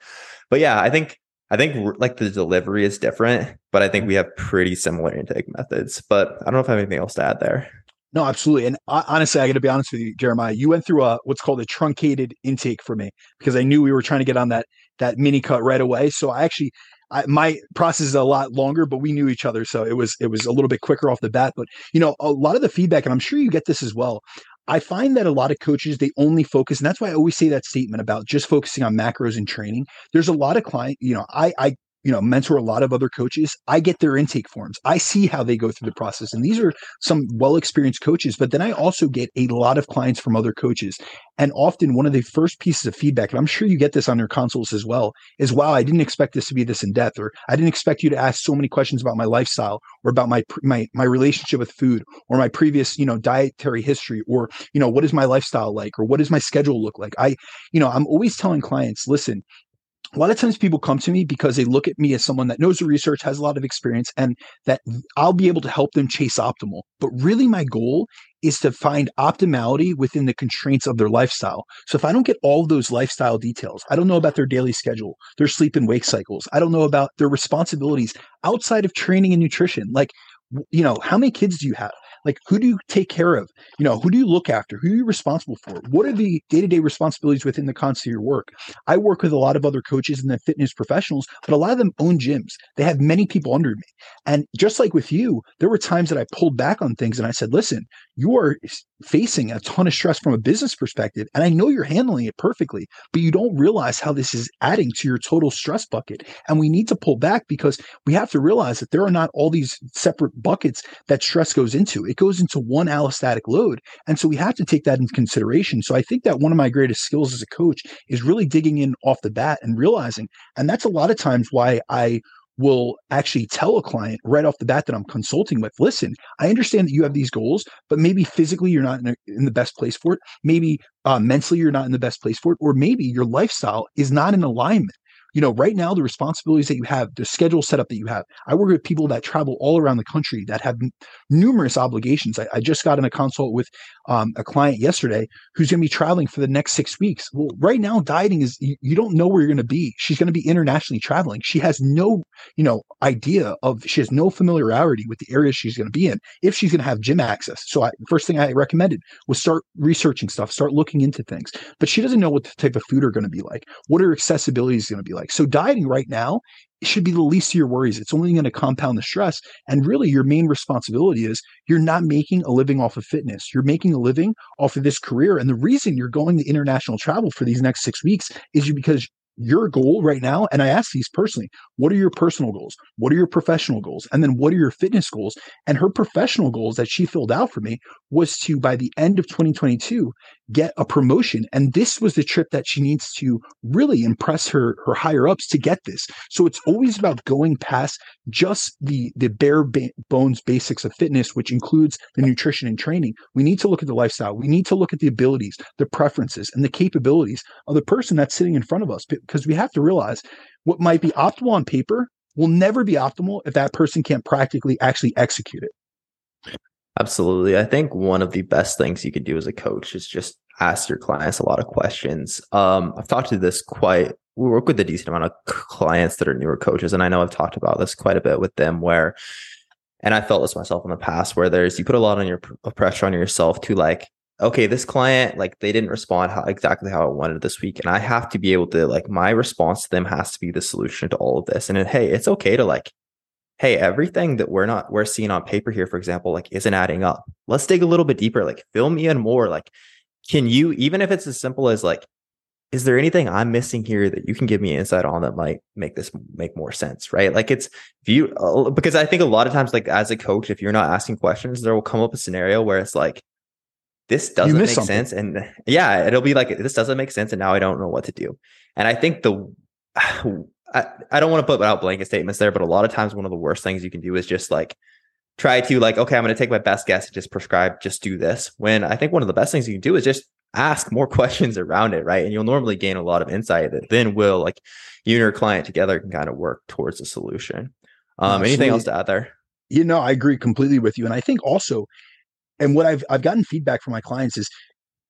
But yeah, I think I think like the delivery is different, but I think mm-hmm. we have pretty similar intake methods. But I don't know if I have anything else to add there. No, absolutely. And honestly, I got to be honest with you, Jeremiah. You went through a what's called a truncated intake for me because I knew we were trying to get on that that mini cut right away. So I actually I, my process is a lot longer, but we knew each other, so it was it was a little bit quicker off the bat. But you know, a lot of the feedback, and I'm sure you get this as well. I find that a lot of coaches they only focus, and that's why I always say that statement about just focusing on macros and training. There's a lot of client, you know, I I you know mentor a lot of other coaches i get their intake forms. I see how they go through the process and these are some well experienced coaches but then i also get a lot of clients from other coaches and often one of the first pieces of feedback and i'm sure you get this on your consults as well is wow i didn't expect this to be this in depth or i didn't expect you to ask so many questions about my lifestyle or about my my my relationship with food or my previous you know dietary history or you know what is my lifestyle like or what does my schedule look like? I you know i'm always telling clients listen a lot of times people come to me because they look at me as someone that knows the research, has a lot of experience, and that I'll be able to help them chase optimal. But really, my goal is to find optimality within the constraints of their lifestyle. So if I don't get all those lifestyle details, I don't know about their daily schedule, their sleep and wake cycles, I don't know about their responsibilities outside of training and nutrition. Like, you know, how many kids do you have? Like who do you take care of? You know who do you look after? Who are you responsible for? What are the day-to-day responsibilities within the context of your work? I work with a lot of other coaches and the fitness professionals but a lot of them own gyms. They have many people under me. And just like with you there were times that i pulled back on things and i said listen you are facing a ton of stress from a business perspective and i know you're handling it perfectly but you don't realize how this is adding to your total stress bucket. And we need to pull back because we have to realize that there are not all these separate buckets that stress goes into. It goes into one allostatic load and so we have to take that into consideration so i think that one of my greatest skills as a coach is really digging in off the bat and realizing and that's a lot of times why i will actually tell a client right off the bat that I'm consulting with, listen, I understand that you have these goals, but maybe physically you're not in, a, in the best place for it. Maybe uh, mentally you're not in the best place for it, or maybe your lifestyle is not in alignment you know, right now the responsibilities that you have, the schedule setup that you have. I work with people that travel all around the country that have n- numerous obligations. I, I, just got in a consult with um, a client yesterday who's going to be traveling for the next six weeks. Well, right now dieting is you, you don't know where you're going to be. She's going to be internationally traveling. She has no, you know, idea of she has no familiarity with the areas she's going to be in if she's going to have gym access. So I, first thing I recommended was start researching stuff, start looking into things. But she doesn't know what the type of food are going to be like. What are accessibilities going to be like? Like. So dieting right now should be the least of your worries. It's only going to compound the stress. And really, your main responsibility is you're not making a living off of fitness. You're making a living off of this career. And the reason you're going to international travel for these next six weeks is you because your goal right now, and I ask these personally, what are your personal goals? What are your professional goals? And then what are your fitness goals? And her professional goals that she filled out for me was to, by the end of 2022, get a promotion. And this was the trip that she needs to really impress her, her higher ups to get this. So it's always about going past just the, the bare ba- bones basics of fitness, which includes the nutrition and training. We need to look at the lifestyle. We need to look at the abilities, the preferences, and the capabilities of the person that's sitting in front of us because we have to realize what might be optimal on paper will never be optimal if that person can't practically actually execute it. Absolutely. I think one of the best things you can do as a coach is just ask your clients a lot of questions. Um, I've talked to this quite, we work with a decent amount of clients that are newer coaches. And I know I've talked about this quite a bit with them where, and I felt this myself in the past where there's, you put a lot on your pressure on yourself to like okay, this client, like they didn't respond how exactly how I wanted this week. And I have to be able to like my response to them has to be the solution to all of this. And hey, it's okay to like, hey, everything that we're not we're seeing on paper here, for example, like isn't adding up. Let's dig a little bit deeper. Like fill me in more. Like, can you, even if it's as simple as like, is there anything I'm missing here that you can give me insight on that might make this make more sense? Right. Like it's if you uh, because I think a lot of times, like as a coach, if you're not asking questions, there will come up a scenario where it's like, this doesn't make something. sense. And yeah, it'll be like, this doesn't make sense. And now I don't know what to do. And I think the, <sighs> I, I don't want to put out blanket statements there, but a lot of times one of the worst things you can do is just like try to like, okay, I'm going to take my best guess and just prescribe, just do this. When I think one of the best things you can do is just ask more <laughs> questions around it, right? And you'll normally gain a lot of insight that then will like you and your client together can kind of work towards a solution. Um, anything else to add there? You know, I agree completely with you. And I think also and what I've I've gotten feedback from my clients is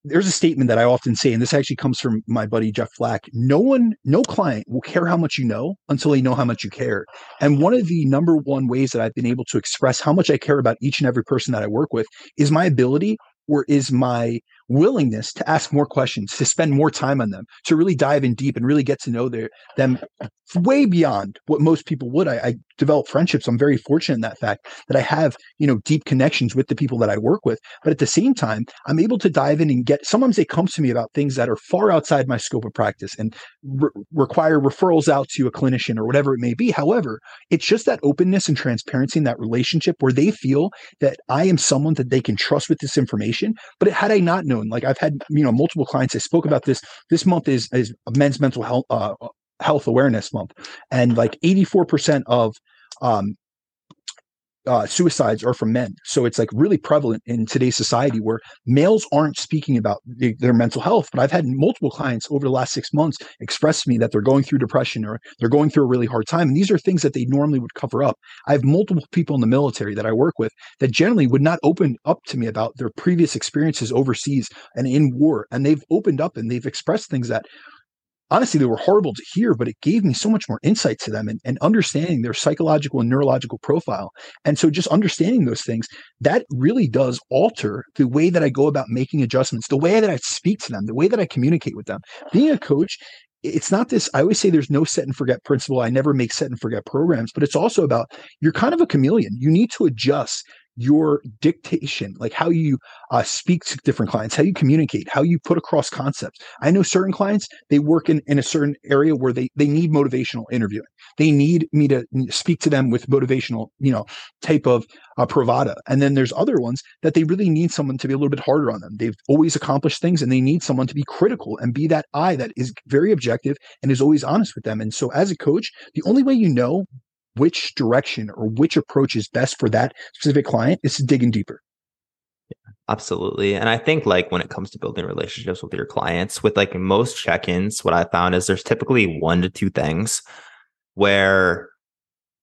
there's a statement that I often say, and this actually comes from my buddy Jeff Flack. No one, no client will care how much you know until they know how much you care. And one of the number one ways that I've been able to express how much I care about each and every person that I work with is my ability or is my willingness to ask more questions, to spend more time on them, to really dive in deep and really get to know their, them way beyond what most people would. I, I develop friendships. I'm very fortunate in that fact that I have, you know, deep connections with the people that I work with. But at the same time, I'm able to dive in and get, sometimes they come to me about things that are far outside my scope of practice and re- require referrals out to a clinician or whatever it may be. However, it's just that openness and transparency in that relationship where they feel that I am someone that they can trust with this information. But had I not known, like I've had, you know, multiple clients, I spoke about this. This month is, is men's mental health, uh, health awareness month and like 84% of um, uh, suicides are from men. So it's like really prevalent in today's society where males aren't speaking about the, their mental health. But I've had multiple clients over the last six months express to me that they're going through depression or they're going through a really hard time. And these are things that they normally would cover up. I have multiple people in the military that I work with that generally would not open up to me about their previous experiences overseas and in war. And they've opened up and they've expressed things that honestly they were horrible to hear but it gave me so much more insight to them and, and understanding their psychological and neurological profile. And so just understanding those things that really does alter the way that i go about making adjustments the way that i speak to them the way that i communicate with them. Being a coach it's not this i always say there's no set and forget principle. I never make set and forget programs but it's also about you're kind of a chameleon. You need to adjust your dictation, like how you uh, speak to different clients, how you communicate, how you put across concepts. I know certain clients, they work in, in a certain area where they, they need motivational interviewing. They need me to speak to them with motivational, you know, type of uh. And then there's other ones that they really need someone to be a little bit harder on them. They've always accomplished things and they need someone to be critical and be that eye that is very objective and is always honest with them. And so as a coach, the only way you know which direction or which approach is best for that specific client is digging deeper. Yeah, absolutely. And I think like when it comes to building relationships with your clients, with like most check-ins, what I found is there's typically one to two things where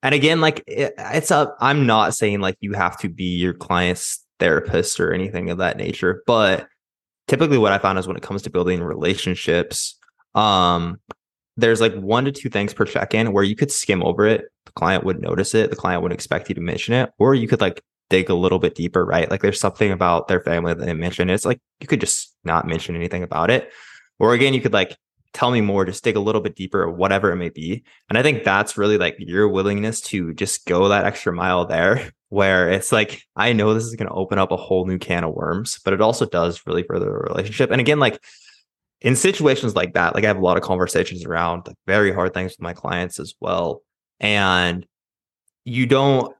and again, like it, it's a I'm not saying like you have to be your client's therapist or anything of that nature, but typically what I found is when it comes to building relationships, um, there's like one to two things per check-in where you could skim over it the client would notice it the client would expect you to mention it or you could like dig a little bit deeper right? Like there's something about their family that they mention it's like you could just not mention anything about it. Or again you could like tell me more just dig a little bit deeper or whatever it may be. And i think that's really like your willingness to just go that extra mile there <laughs> where it's like i know this is going to open up a whole new can of worms but it also does really further the relationship. And again like in situations like that, like I have a lot of conversations around like very hard things with my clients as well. And you don't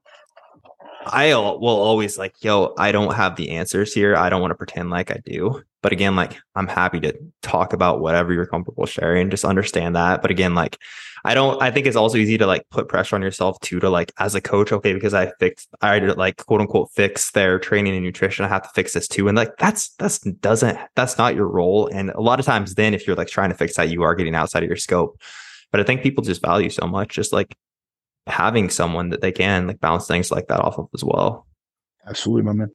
I will always like, yo, I don't have the answers here. I don't want to pretend like I do. But again, like I'm happy to talk about whatever you're comfortable sharing. Just understand that. But again, like I don't I think it's also easy to like put pressure on yourself too to like as a coach, okay, because I fixed I like quote unquote fix their training and nutrition. I have to fix this too. And like that's that's doesn't that's not your role. And a lot of times then if you're like trying to fix that, you are getting outside of your scope. But I think people just value so much, just like having someone that they can like bounce things like that off of as well. Absolutely, my man.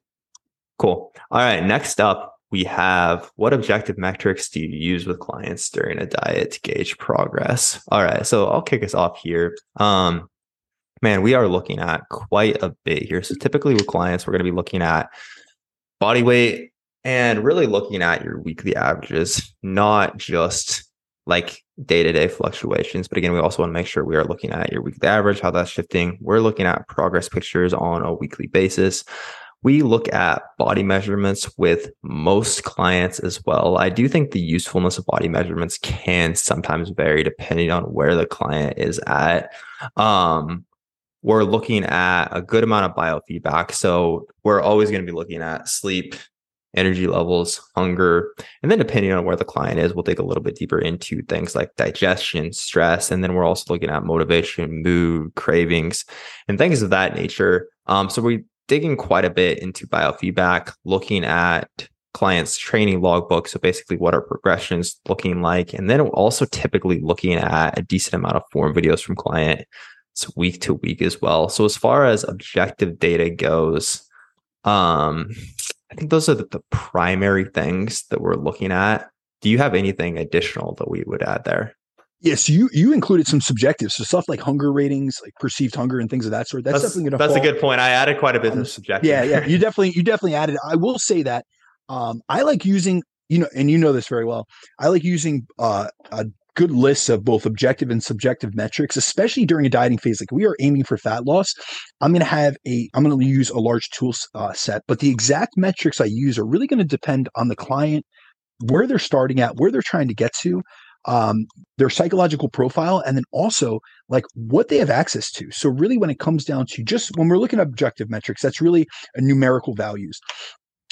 Cool. All right. Next up, we have what objective metrics do you use with clients during a diet to gauge progress? All right. So I'll kick us off here. Um, man, we are looking at quite a bit here. So typically with clients, we're going to be looking at body weight and really looking at your weekly averages, not just like day to day fluctuations. But again, we also want to make sure we are looking at your weekly average, how that's shifting. We're looking at progress pictures on a weekly basis. We look at body measurements with most clients as well. I do think the usefulness of body measurements can sometimes vary depending on where the client is at. Um, we're looking at a good amount of biofeedback. So we're always going to be looking at sleep, energy levels, hunger. And then depending on where the client is, we'll dig a little bit deeper into things like digestion, stress. And then we're also looking at motivation, mood, cravings, and things of that nature. Um, so we're digging quite a bit into biofeedback, looking at clients' training logbook. So basically what are progressions looking like? And then also typically looking at a decent amount of form videos from client. It's week to week as well. So as far as objective data goes, um, I think those are the, the primary things that we're looking at. Do you have anything additional that we would add there? Yes, you you included some subjective, so stuff like hunger ratings, like perceived hunger and things of that sort. That's, that's definitely going to. That's a good point. I added quite a bit of subjective. Yeah, yeah, you <laughs> definitely you definitely added. I will say that um, I like using you know, and you know this very well. I like using uh, a good lists of both objective and subjective metrics, especially during a dieting phase. Like we are aiming for fat loss. I'm going to have a, I'm going to use a large tool uh, set, but the exact metrics I use are really going to depend on the client, where they're starting at, where they're trying to get to, um, their psychological profile, and then also like what they have access to. So really, when it comes down to just when we're looking at objective metrics, that's really numerical values.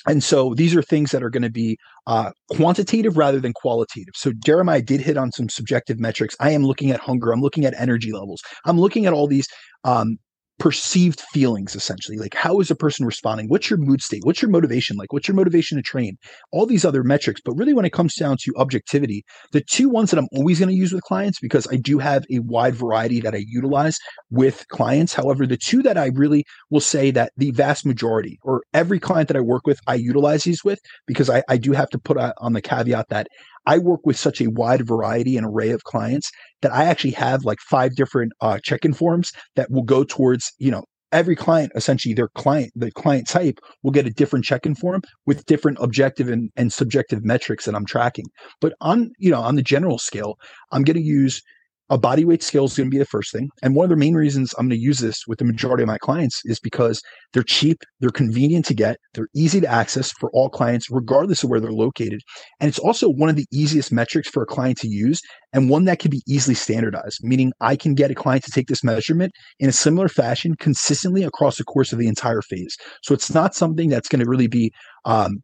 And so these are things that are going to be uh, quantitative rather than qualitative. So Jeremiah did hit on some subjective metrics. I am looking at hunger. I'm looking at energy levels. I'm looking at all these um, perceived feelings essentially like how is a person responding? What's your mood state? What's your motivation like? What's your motivation to train? All these other metrics but really when it comes down to objectivity the two ones that i'm always going to use with clients because i do have a wide variety that i utilize with clients. However the two that i really will say that the vast majority or every client that i work with i utilize these with because i, I do have to put uh, on the caveat that I work with such a wide variety and array of clients that I actually have like five different uh, check-in forms that will go towards, you know, every client essentially their client the client type will get a different check-in form with different objective and, and subjective metrics that i'm tracking. But on you know on the general scale i'm going to use a body weight scale is going to be the first thing. And one of the main reasons I'm going to use this with the majority of my clients is because they're cheap, they're convenient to get, they're easy to access for all clients, regardless of where they're located. And it's also one of the easiest metrics for a client to use and one that can be easily standardized, meaning I can get a client to take this measurement in a similar fashion consistently across the course of the entire phase. So it's not something that's going to really be um,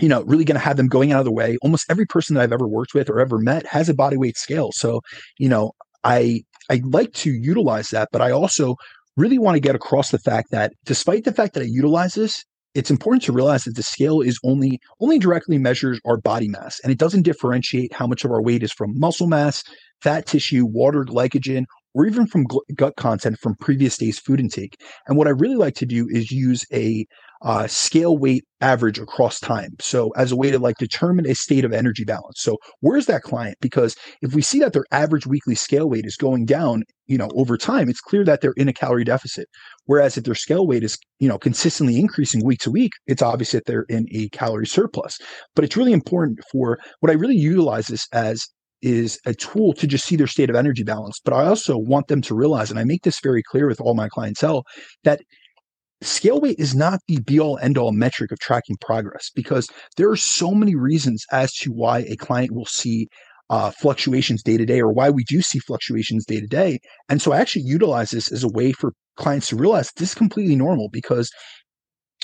you know, really going to have them going out of the way. Almost every person that I've ever worked with or ever met has a body weight scale. So, you know, I I like to utilize that, but I also really want to get across the fact that despite the fact that I utilize this, it's important to realize that the scale is only only directly measures our body mass and it doesn't differentiate how much of our weight is from muscle mass, fat tissue, water, glycogen, or even from gut content from previous day's food intake. And what I really like to do is use a uh, scale weight average across time. So as a way to like determine a state of energy balance. So where's that client? Because if we see that their average weekly scale weight is going down, you know, over time, it's clear that they're in a calorie deficit. Whereas if their scale weight is, you know, consistently increasing week to week, it's obvious that they're in a calorie surplus. But it's really important for what I really utilize this as is a tool to just see their state of energy balance. But I also want them to realize, and I make this very clear with all my clientele, that scale weight is not the be all end all metric of tracking progress because there are so many reasons as to why a client will see uh, fluctuations day to day or why we do see fluctuations day to day. And so I actually utilize this as a way for clients to realize this is completely normal because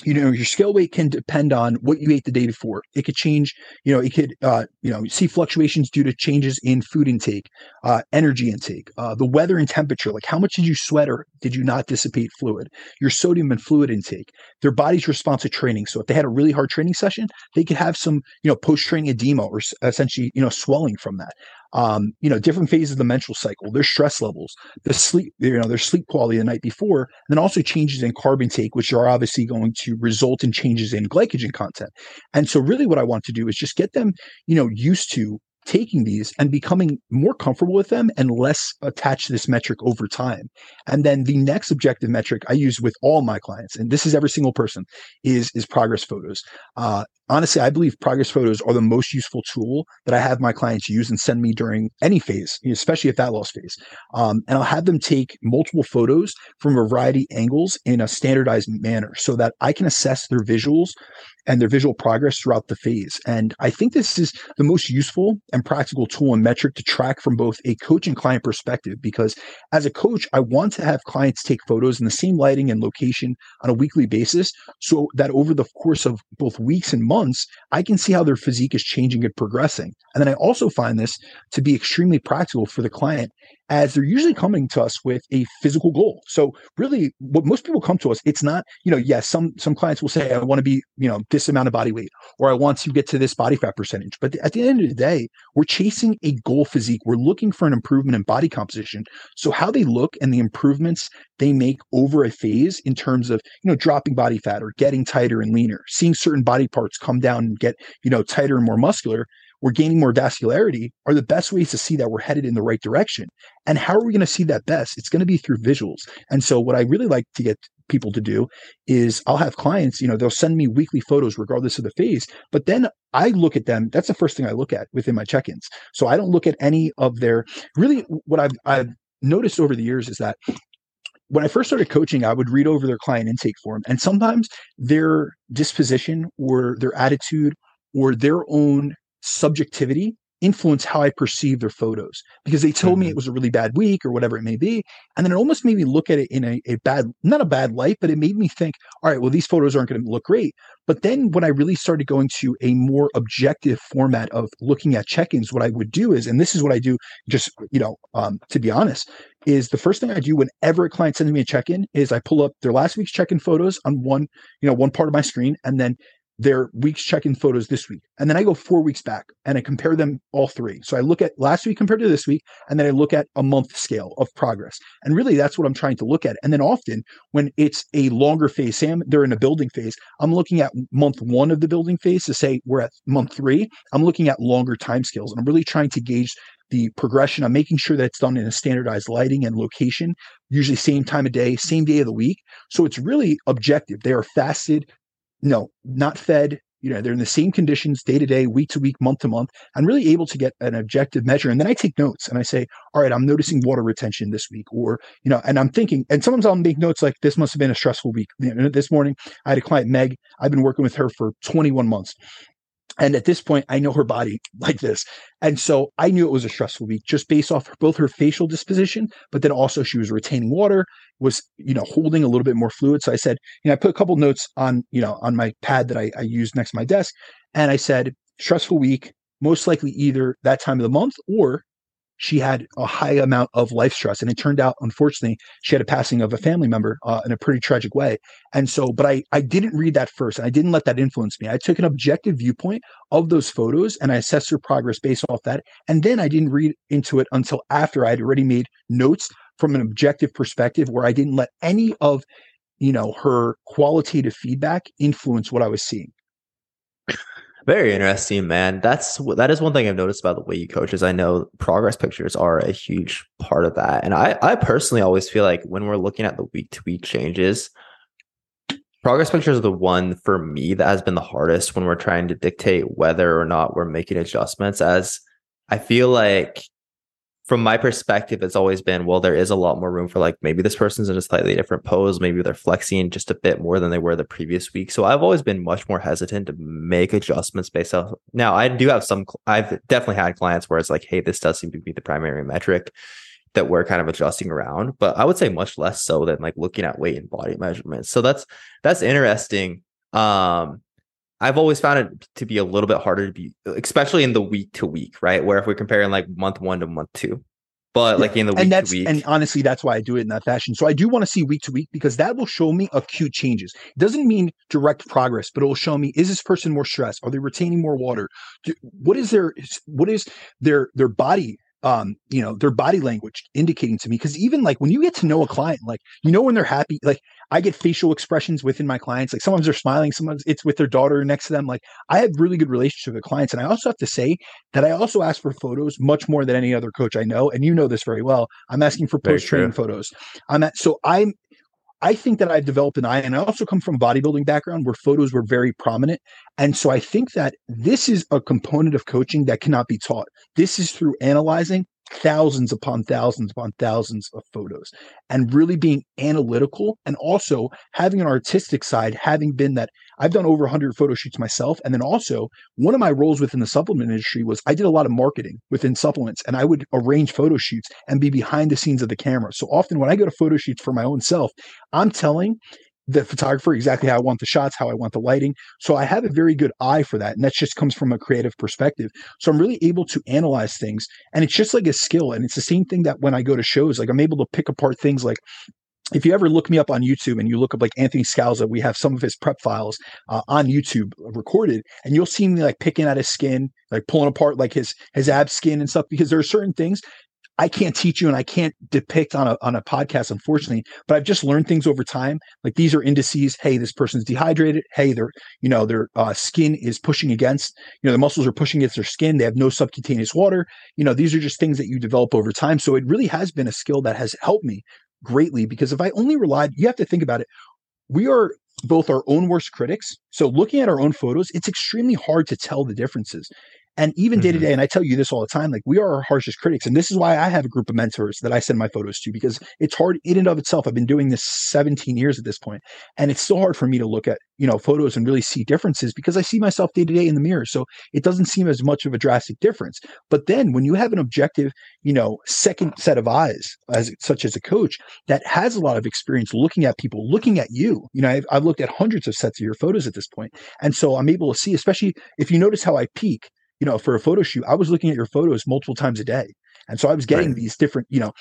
you know your scale weight can depend on what you ate the day before. It could change you know it could uh, you know see fluctuations due to changes in food intake uh, energy intake uh, the weather and temperature like how much did you sweat or did you not dissipate fluid? Your sodium and fluid intake. Their body's response to training. So if they had a really hard training session they could have some you know post training edema or essentially you know swelling from that um, you know, different phases of the menstrual cycle, their stress levels, the sleep, you know, their sleep quality the night before, and then also changes in carb intake, which are obviously going to result in changes in glycogen content. And so really what I want to do is just get them, you know, used to taking these and becoming more comfortable with them and less attached to this metric over time. And then the next objective metric I use with all my clients, and this is every single person, is is progress photos. Uh, honestly, I believe progress photos are the most useful tool that I have my clients use and send me during any phase, especially at that loss phase. Um, and I'll have them take multiple photos from a variety angles in a standardized manner so that I can assess their visuals and their visual progress throughout the phase. And I think this is the most useful and practical tool and metric to track from both a coach and client perspective. Because as a coach, I want to have clients take photos in the same lighting and location on a weekly basis so that over the course of both weeks and months, I can see how their physique is changing and progressing. And then I also find this to be extremely practical for the client as they're usually coming to us with a physical goal. So really what most people come to us, it's not, you know, yes, some some clients will say, I want to be, you know, this amount of body weight, or I want to get to this body fat percentage. But at the end of the day, we're chasing a goal physique. We're looking for an improvement in body composition. So how they look and the improvements they make over a phase in terms of, you know, dropping body fat or getting tighter and leaner, seeing certain body parts come down and get, you know, tighter and more muscular we're gaining more vascularity are the best ways to see that we're headed in the right direction. And how are we going to see that best? It's going to be through visuals. And so what I really like to get people to do is I'll have clients, you know, they'll send me weekly photos regardless of the phase, but then I look at them. That's the first thing I look at within my check-ins. So I don't look at any of their really what I've I've noticed over the years is that when I first started coaching, I would read over their client intake form, and sometimes their disposition or their attitude or their own subjectivity influence how I perceive their photos because they told mm-hmm. me it was a really bad week or whatever it may be. And then it almost made me look at it in a, a bad, not a bad light, but it made me think, all right, well, these photos aren't going to look great. But then when I really started going to a more objective format of looking at check-ins, what I would do is, and this is what I do just, you know, um, to be honest, is the first thing I do whenever a client sends me a check-in is I pull up their last week's check-in photos on one, you know, one part of my screen and then their week's check-in photos this week. And then I go four weeks back and I compare them all three. So I look at last week compared to this week, and then I look at a month scale of progress. And really that's what I'm trying to look at. And then often when it's a longer phase, Sam, they're in a building phase, I'm looking at month one of the building phase to say we're at month three. I'm looking at longer time scales and I'm really trying to gauge the progression. I'm making sure that it's done in a standardized lighting and location, usually same time of day, same day of the week. So it's really objective. They are fasted, no, not fed. You know, they're in the same conditions day to day, week to week, month to month. I'm really able to get an objective measure. And then I take notes and I say, all right, I'm noticing water retention this week. Or, you know, and I'm thinking, and sometimes I'll make notes like this must have been a stressful week. You know, this morning, I had a client, Meg. I've been working with her for 21 months. And at this point, I know her body like this. And so I knew it was a stressful week just based off both her facial disposition, but then also she was retaining water, was, you know, holding a little bit more fluid. So I said, you know, I put a couple notes on, you know, on my pad that I, I used next to my desk. And I said, stressful week, most likely either that time of the month or she had a high amount of life stress. And it turned out, unfortunately, she had a passing of a family member uh, in a pretty tragic way. And so, but I, I didn't read that first. And I didn't let that influence me. I took an objective viewpoint of those photos and I assessed her progress based off that. And then I didn't read into it until after I had already made notes from an objective perspective where I didn't let any of, you know, her qualitative feedback influence what I was seeing. Very interesting, man. That's that is one thing I've noticed about the way you coach is I know progress pictures are a huge part of that. And I I personally always feel like when we're looking at the week to week changes, progress pictures are the one for me that has been the hardest when we're trying to dictate whether or not we're making adjustments as I feel like from my perspective, it's always been, well, there is a lot more room for like maybe this person's in a slightly different pose. Maybe they're flexing just a bit more than they were the previous week. So I've always been much more hesitant to make adjustments based off. Now, I do have some, I've definitely had clients where it's like, hey, this does seem to be the primary metric that we're kind of adjusting around, but I would say much less so than like looking at weight and body measurements. So that's, that's interesting. Um, I've always found it to be a little bit harder to be, especially in the week to week, right? Where if we're comparing like month one to month two, but yeah. like in the week and that's, to week. And honestly, that's why I do it in that fashion. So I do want to see week to week because that will show me acute changes. It doesn't mean direct progress, but it will show me is this person more stressed? Are they retaining more water? Do, what is their what is their their body um, you know, their body language indicating to me. Cause even like when you get to know a client, like, you know, when they're happy, like I get facial expressions within my clients. Like sometimes they're smiling, sometimes it's with their daughter next to them. Like I have really good relationship with clients. And I also have to say that I also ask for photos much more than any other coach I know. And you know this very well. I'm asking for post training photos. I'm at, so I'm, I think that I've developed an eye, and I also come from a bodybuilding background where photos were very prominent. And so I think that this is a component of coaching that cannot be taught. This is through analyzing thousands upon thousands upon thousands of photos and really being analytical and also having an artistic side having been that I've done over 100 photo shoots myself and then also one of my roles within the supplement industry was I did a lot of marketing within supplements and I would arrange photo shoots and be behind the scenes of the camera. So often when I go to photo shoots for my own self I'm telling the photographer exactly how I want the shots, how I want the lighting. So I have a very good eye for that. And that just comes from a creative perspective. So I'm really able to analyze things. And it's just like a skill. And it's the same thing that when I go to shows, like I'm able to pick apart things like if you ever look me up on YouTube and you look up like Anthony Scalzo, we have some of his prep files uh, on YouTube recorded, and you'll see me like picking at his skin, like pulling apart like his his ab skin and stuff. Because there are certain things I can't teach you and I can't depict on a on a podcast, unfortunately. But I've just learned things over time. Like these are indices. Hey, this person's dehydrated. Hey, their you know their uh, skin is pushing against. You know the muscles are pushing against their skin. They have no subcutaneous water. You know these are just things that you develop over time. So it really has been a skill that has helped me greatly because if I only relied, you have to think about it. We are both our own worst critics. So looking at our own photos, it's extremely hard to tell the differences. And even day to mm-hmm. day, and I tell you this all the time, like we are our harshest critics. And this is why I have a group of mentors that I send my photos to because it's hard in and of itself. I've been doing this 17 years at this point, and it's so hard for me to look at, you know, photos and really see differences because I see myself day to day in the mirror. So it doesn't seem as much of a drastic difference. But then when you have an objective, you know, second set of eyes, as such as a coach that has a lot of experience looking at people, looking at you, you know, I've, I've looked at hundreds of sets of your photos at this point. And so I'm able to see, especially if you notice how I peak, you know, for a photo shoot, I was looking at your photos multiple times a day. And so I was getting right. these different, you know,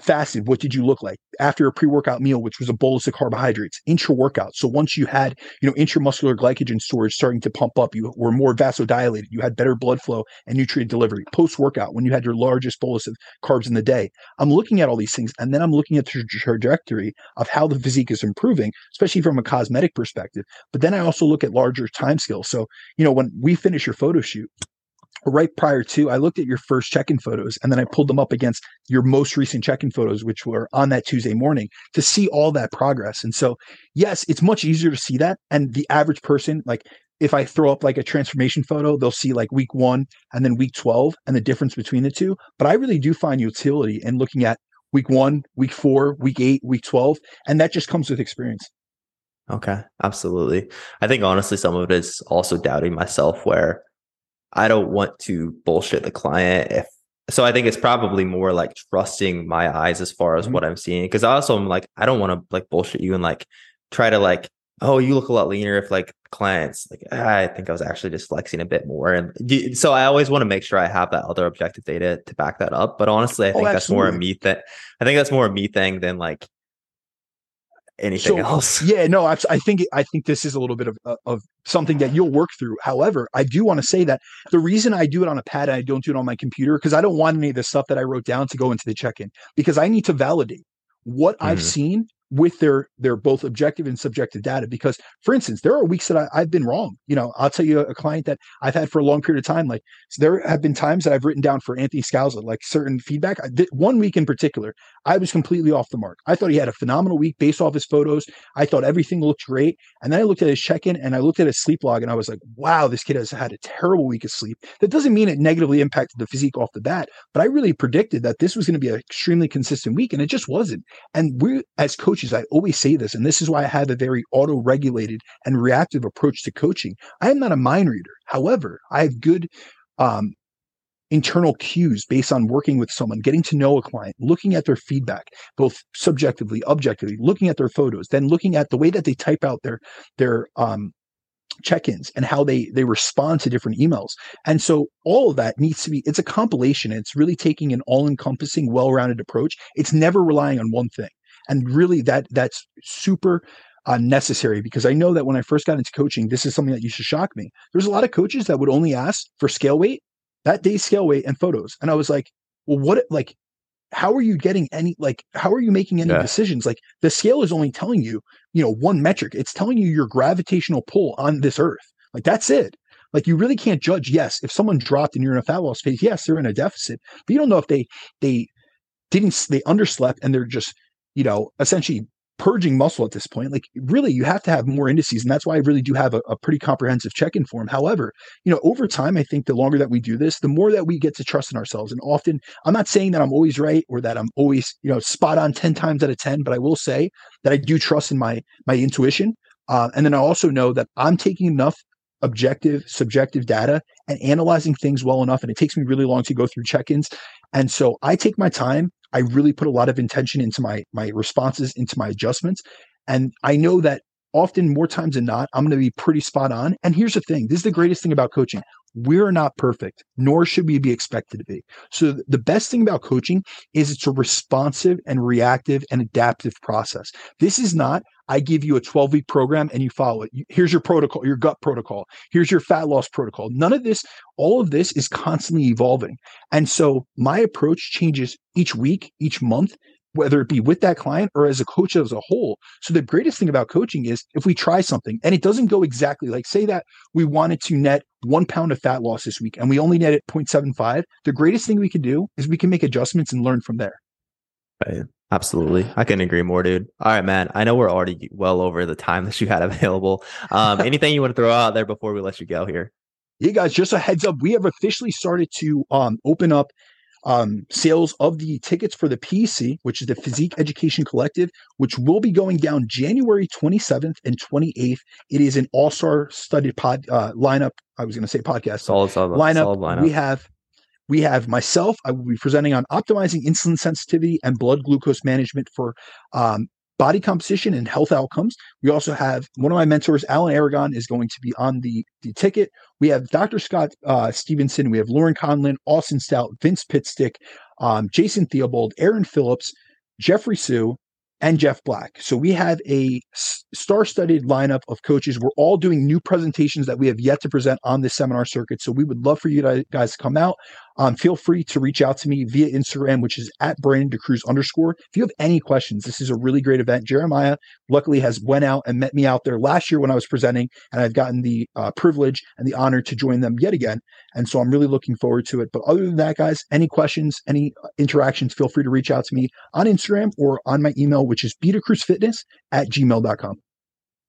fasted. What did you look like after a pre-workout meal, which was a bolus of carbohydrates, intra-workout. So once you had, you know, intramuscular glycogen storage starting to pump up, you were more vasodilated, you had better blood flow and nutrient delivery. Post-workout, when you had your largest bolus of carbs in the day, I'm looking at all these things, and then I'm looking at the trajectory of how the physique is improving, especially from a cosmetic perspective. But then I also look at larger time scales. So, you know, when we finish your photo shoot, right prior to, I looked at your first check-in photos and then I pulled them up against your most recent check-in photos, which were on that Tuesday morning to see all that progress. And so, yes, it's much easier to see that. And the average person, like if I throw up like a transformation photo, they'll see like week one and then week 12 and the difference between the two. But I really do find utility in looking at week one, week four, week eight, week 12. And that just comes with experience. Okay, absolutely. I think honestly, some of it is also doubting myself where I don't want to bullshit the client if so I think it's probably more like trusting my eyes as far as mm-hmm. what I'm seeing. Cause I also am like, I don't want to like bullshit you and like try to like, oh, you look a lot leaner if like clients like ah, I think I was actually just flexing a bit more. And so I always want to make sure I have that other objective data to back that up. But honestly, I oh, think oh, that's more a me that I think that's more a me thing than like anything so, else. Yeah, no, I, I, think I think this is a little bit of uh, of something that you'll work through. However, I do want to say that the reason I do it on a pad and I don't do it on my computer because I don't want any of the stuff that I wrote down to go into the check-in because I need to validate what mm-hmm. I've seen with their their both objective and subjective data. Because for instance there are weeks that I, have been wrong. You know i'll tell you a, client that i've had for a long period of time like so there have been times that i've written down for anthony scalzo like certain feedback. I one week in particular i was completely off the mark. I thought he had a phenomenal week based off his photos. I thought everything looked great. And then i looked at his check-in and i looked at his sleep log and i was like wow this kid has had a terrible week of sleep. That doesn't mean it negatively impacted the physique off the bat but i really predicted that this was going to be an extremely consistent week and it just wasn't. And we as coaches coaches, I always say this, and this is why I have a very auto regulated and reactive approach to coaching. I am not a mind reader. However, I have good um, internal cues based on working with someone, getting to know a client, looking at their feedback, both subjectively, objectively, looking at their photos, then looking at the way that they type out their their um, check-ins and how they they respond to different emails and so all of that needs to be it's a compilation it's really taking an all-encompassing well-rounded approach it's never relying on one thing and really that that's super uh, necessary because I know that when I first got into coaching, this is something that used to shock me. There's a lot of coaches that would only ask for scale weight, that day's scale weight, and photos. And I was like, well, what, like, how are you getting any, like, how are you making any yeah. decisions? Like, the scale is only telling you, you know, one metric. It's telling you your gravitational pull on this earth. Like, that's it. Like, you really can't judge. Yes, if someone dropped and you're in a fat loss phase, yes, they're in a deficit, but you don't know if they, they, didn't they underslept and they're just you know, essentially purging muscle at this point. Like really, you have to have more indices, and that's why I really do have a, a pretty comprehensive check-in form. However, you know, over time, I think the longer that we do this, the more that we get to trust in ourselves. And often, I'm not saying that I'm always right or that I'm always, you know, spot on ten times out of ten, but I will say that I do trust in my my intuition. Uh, and then I also know that I'm taking enough objective, subjective data and analyzing things well enough. And it takes me really long to go through check-ins. And so I take my time I really put a lot of intention into my my responses, into my adjustments. And I know that often more times than not, I'm going to be pretty spot on. And here's the thing this is the greatest thing about coaching. We're not perfect, nor should we be expected to be. So, the best thing about coaching is it's a responsive and reactive and adaptive process. This is not, I give you a 12 week program and you follow it. Here's your protocol, your gut protocol. Here's your fat loss protocol. None of this, all of this is constantly evolving. And so, my approach changes each week, each month, whether it be with that client or as a coach as a whole. So the greatest thing about coaching is if we try something and it doesn't go exactly like say that we wanted to net one pound of fat loss this week and we only net it 0.75, the greatest thing we can do is we can make adjustments and learn from there. Right. Absolutely. I can agree more, dude. All right, man. I know we're already well over the time that you had <laughs> available. Um, <laughs> anything you want to throw out there before we let you go here? Yeah, guys, just a heads up. We have officially started to um, open up um, sales of the tickets for the PC, which is the Physique Education Collective, which will be going down January 27th and 28th. It is an all star studded pod uh, lineup. I was going to say podcast solid, solid, lineup. Solid lineup. We have we have myself. I will be presenting on optimizing insulin sensitivity and blood glucose management for um, body composition and health outcomes. We also have one of my mentors, Alan Aragon, is going to be on the, the ticket. We have Dr. Scott uh, Stevenson. We have Lauren Conlin, Austin Stout, Vince Pitstick, um, Jason Theobald, Aaron Phillips, Jeffrey Sue, and Jeff Black. So we have a star studded lineup of coaches. We're all doing new presentations that we have yet to present on this seminar circuit. So we would love for you guys to come out. Um, feel free to reach out to me via Instagram, which is at Brandon DaCruz underscore. If you have any questions, this is a really great event. Jeremiah luckily has went out and met me out there last year when I was presenting, and I've gotten the uh, privilege and the honor to join them yet again. And so I'm really looking forward to it. But other than that, guys, any questions, any uh, interactions, feel free to reach out to me on Instagram or on my email, which is bdacruzfitness at gmail.com.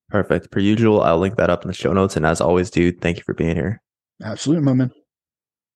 Perfect. Per usual, I'll link that up in the show notes. And as always, dude, thank you for being here. Absolutely, my man.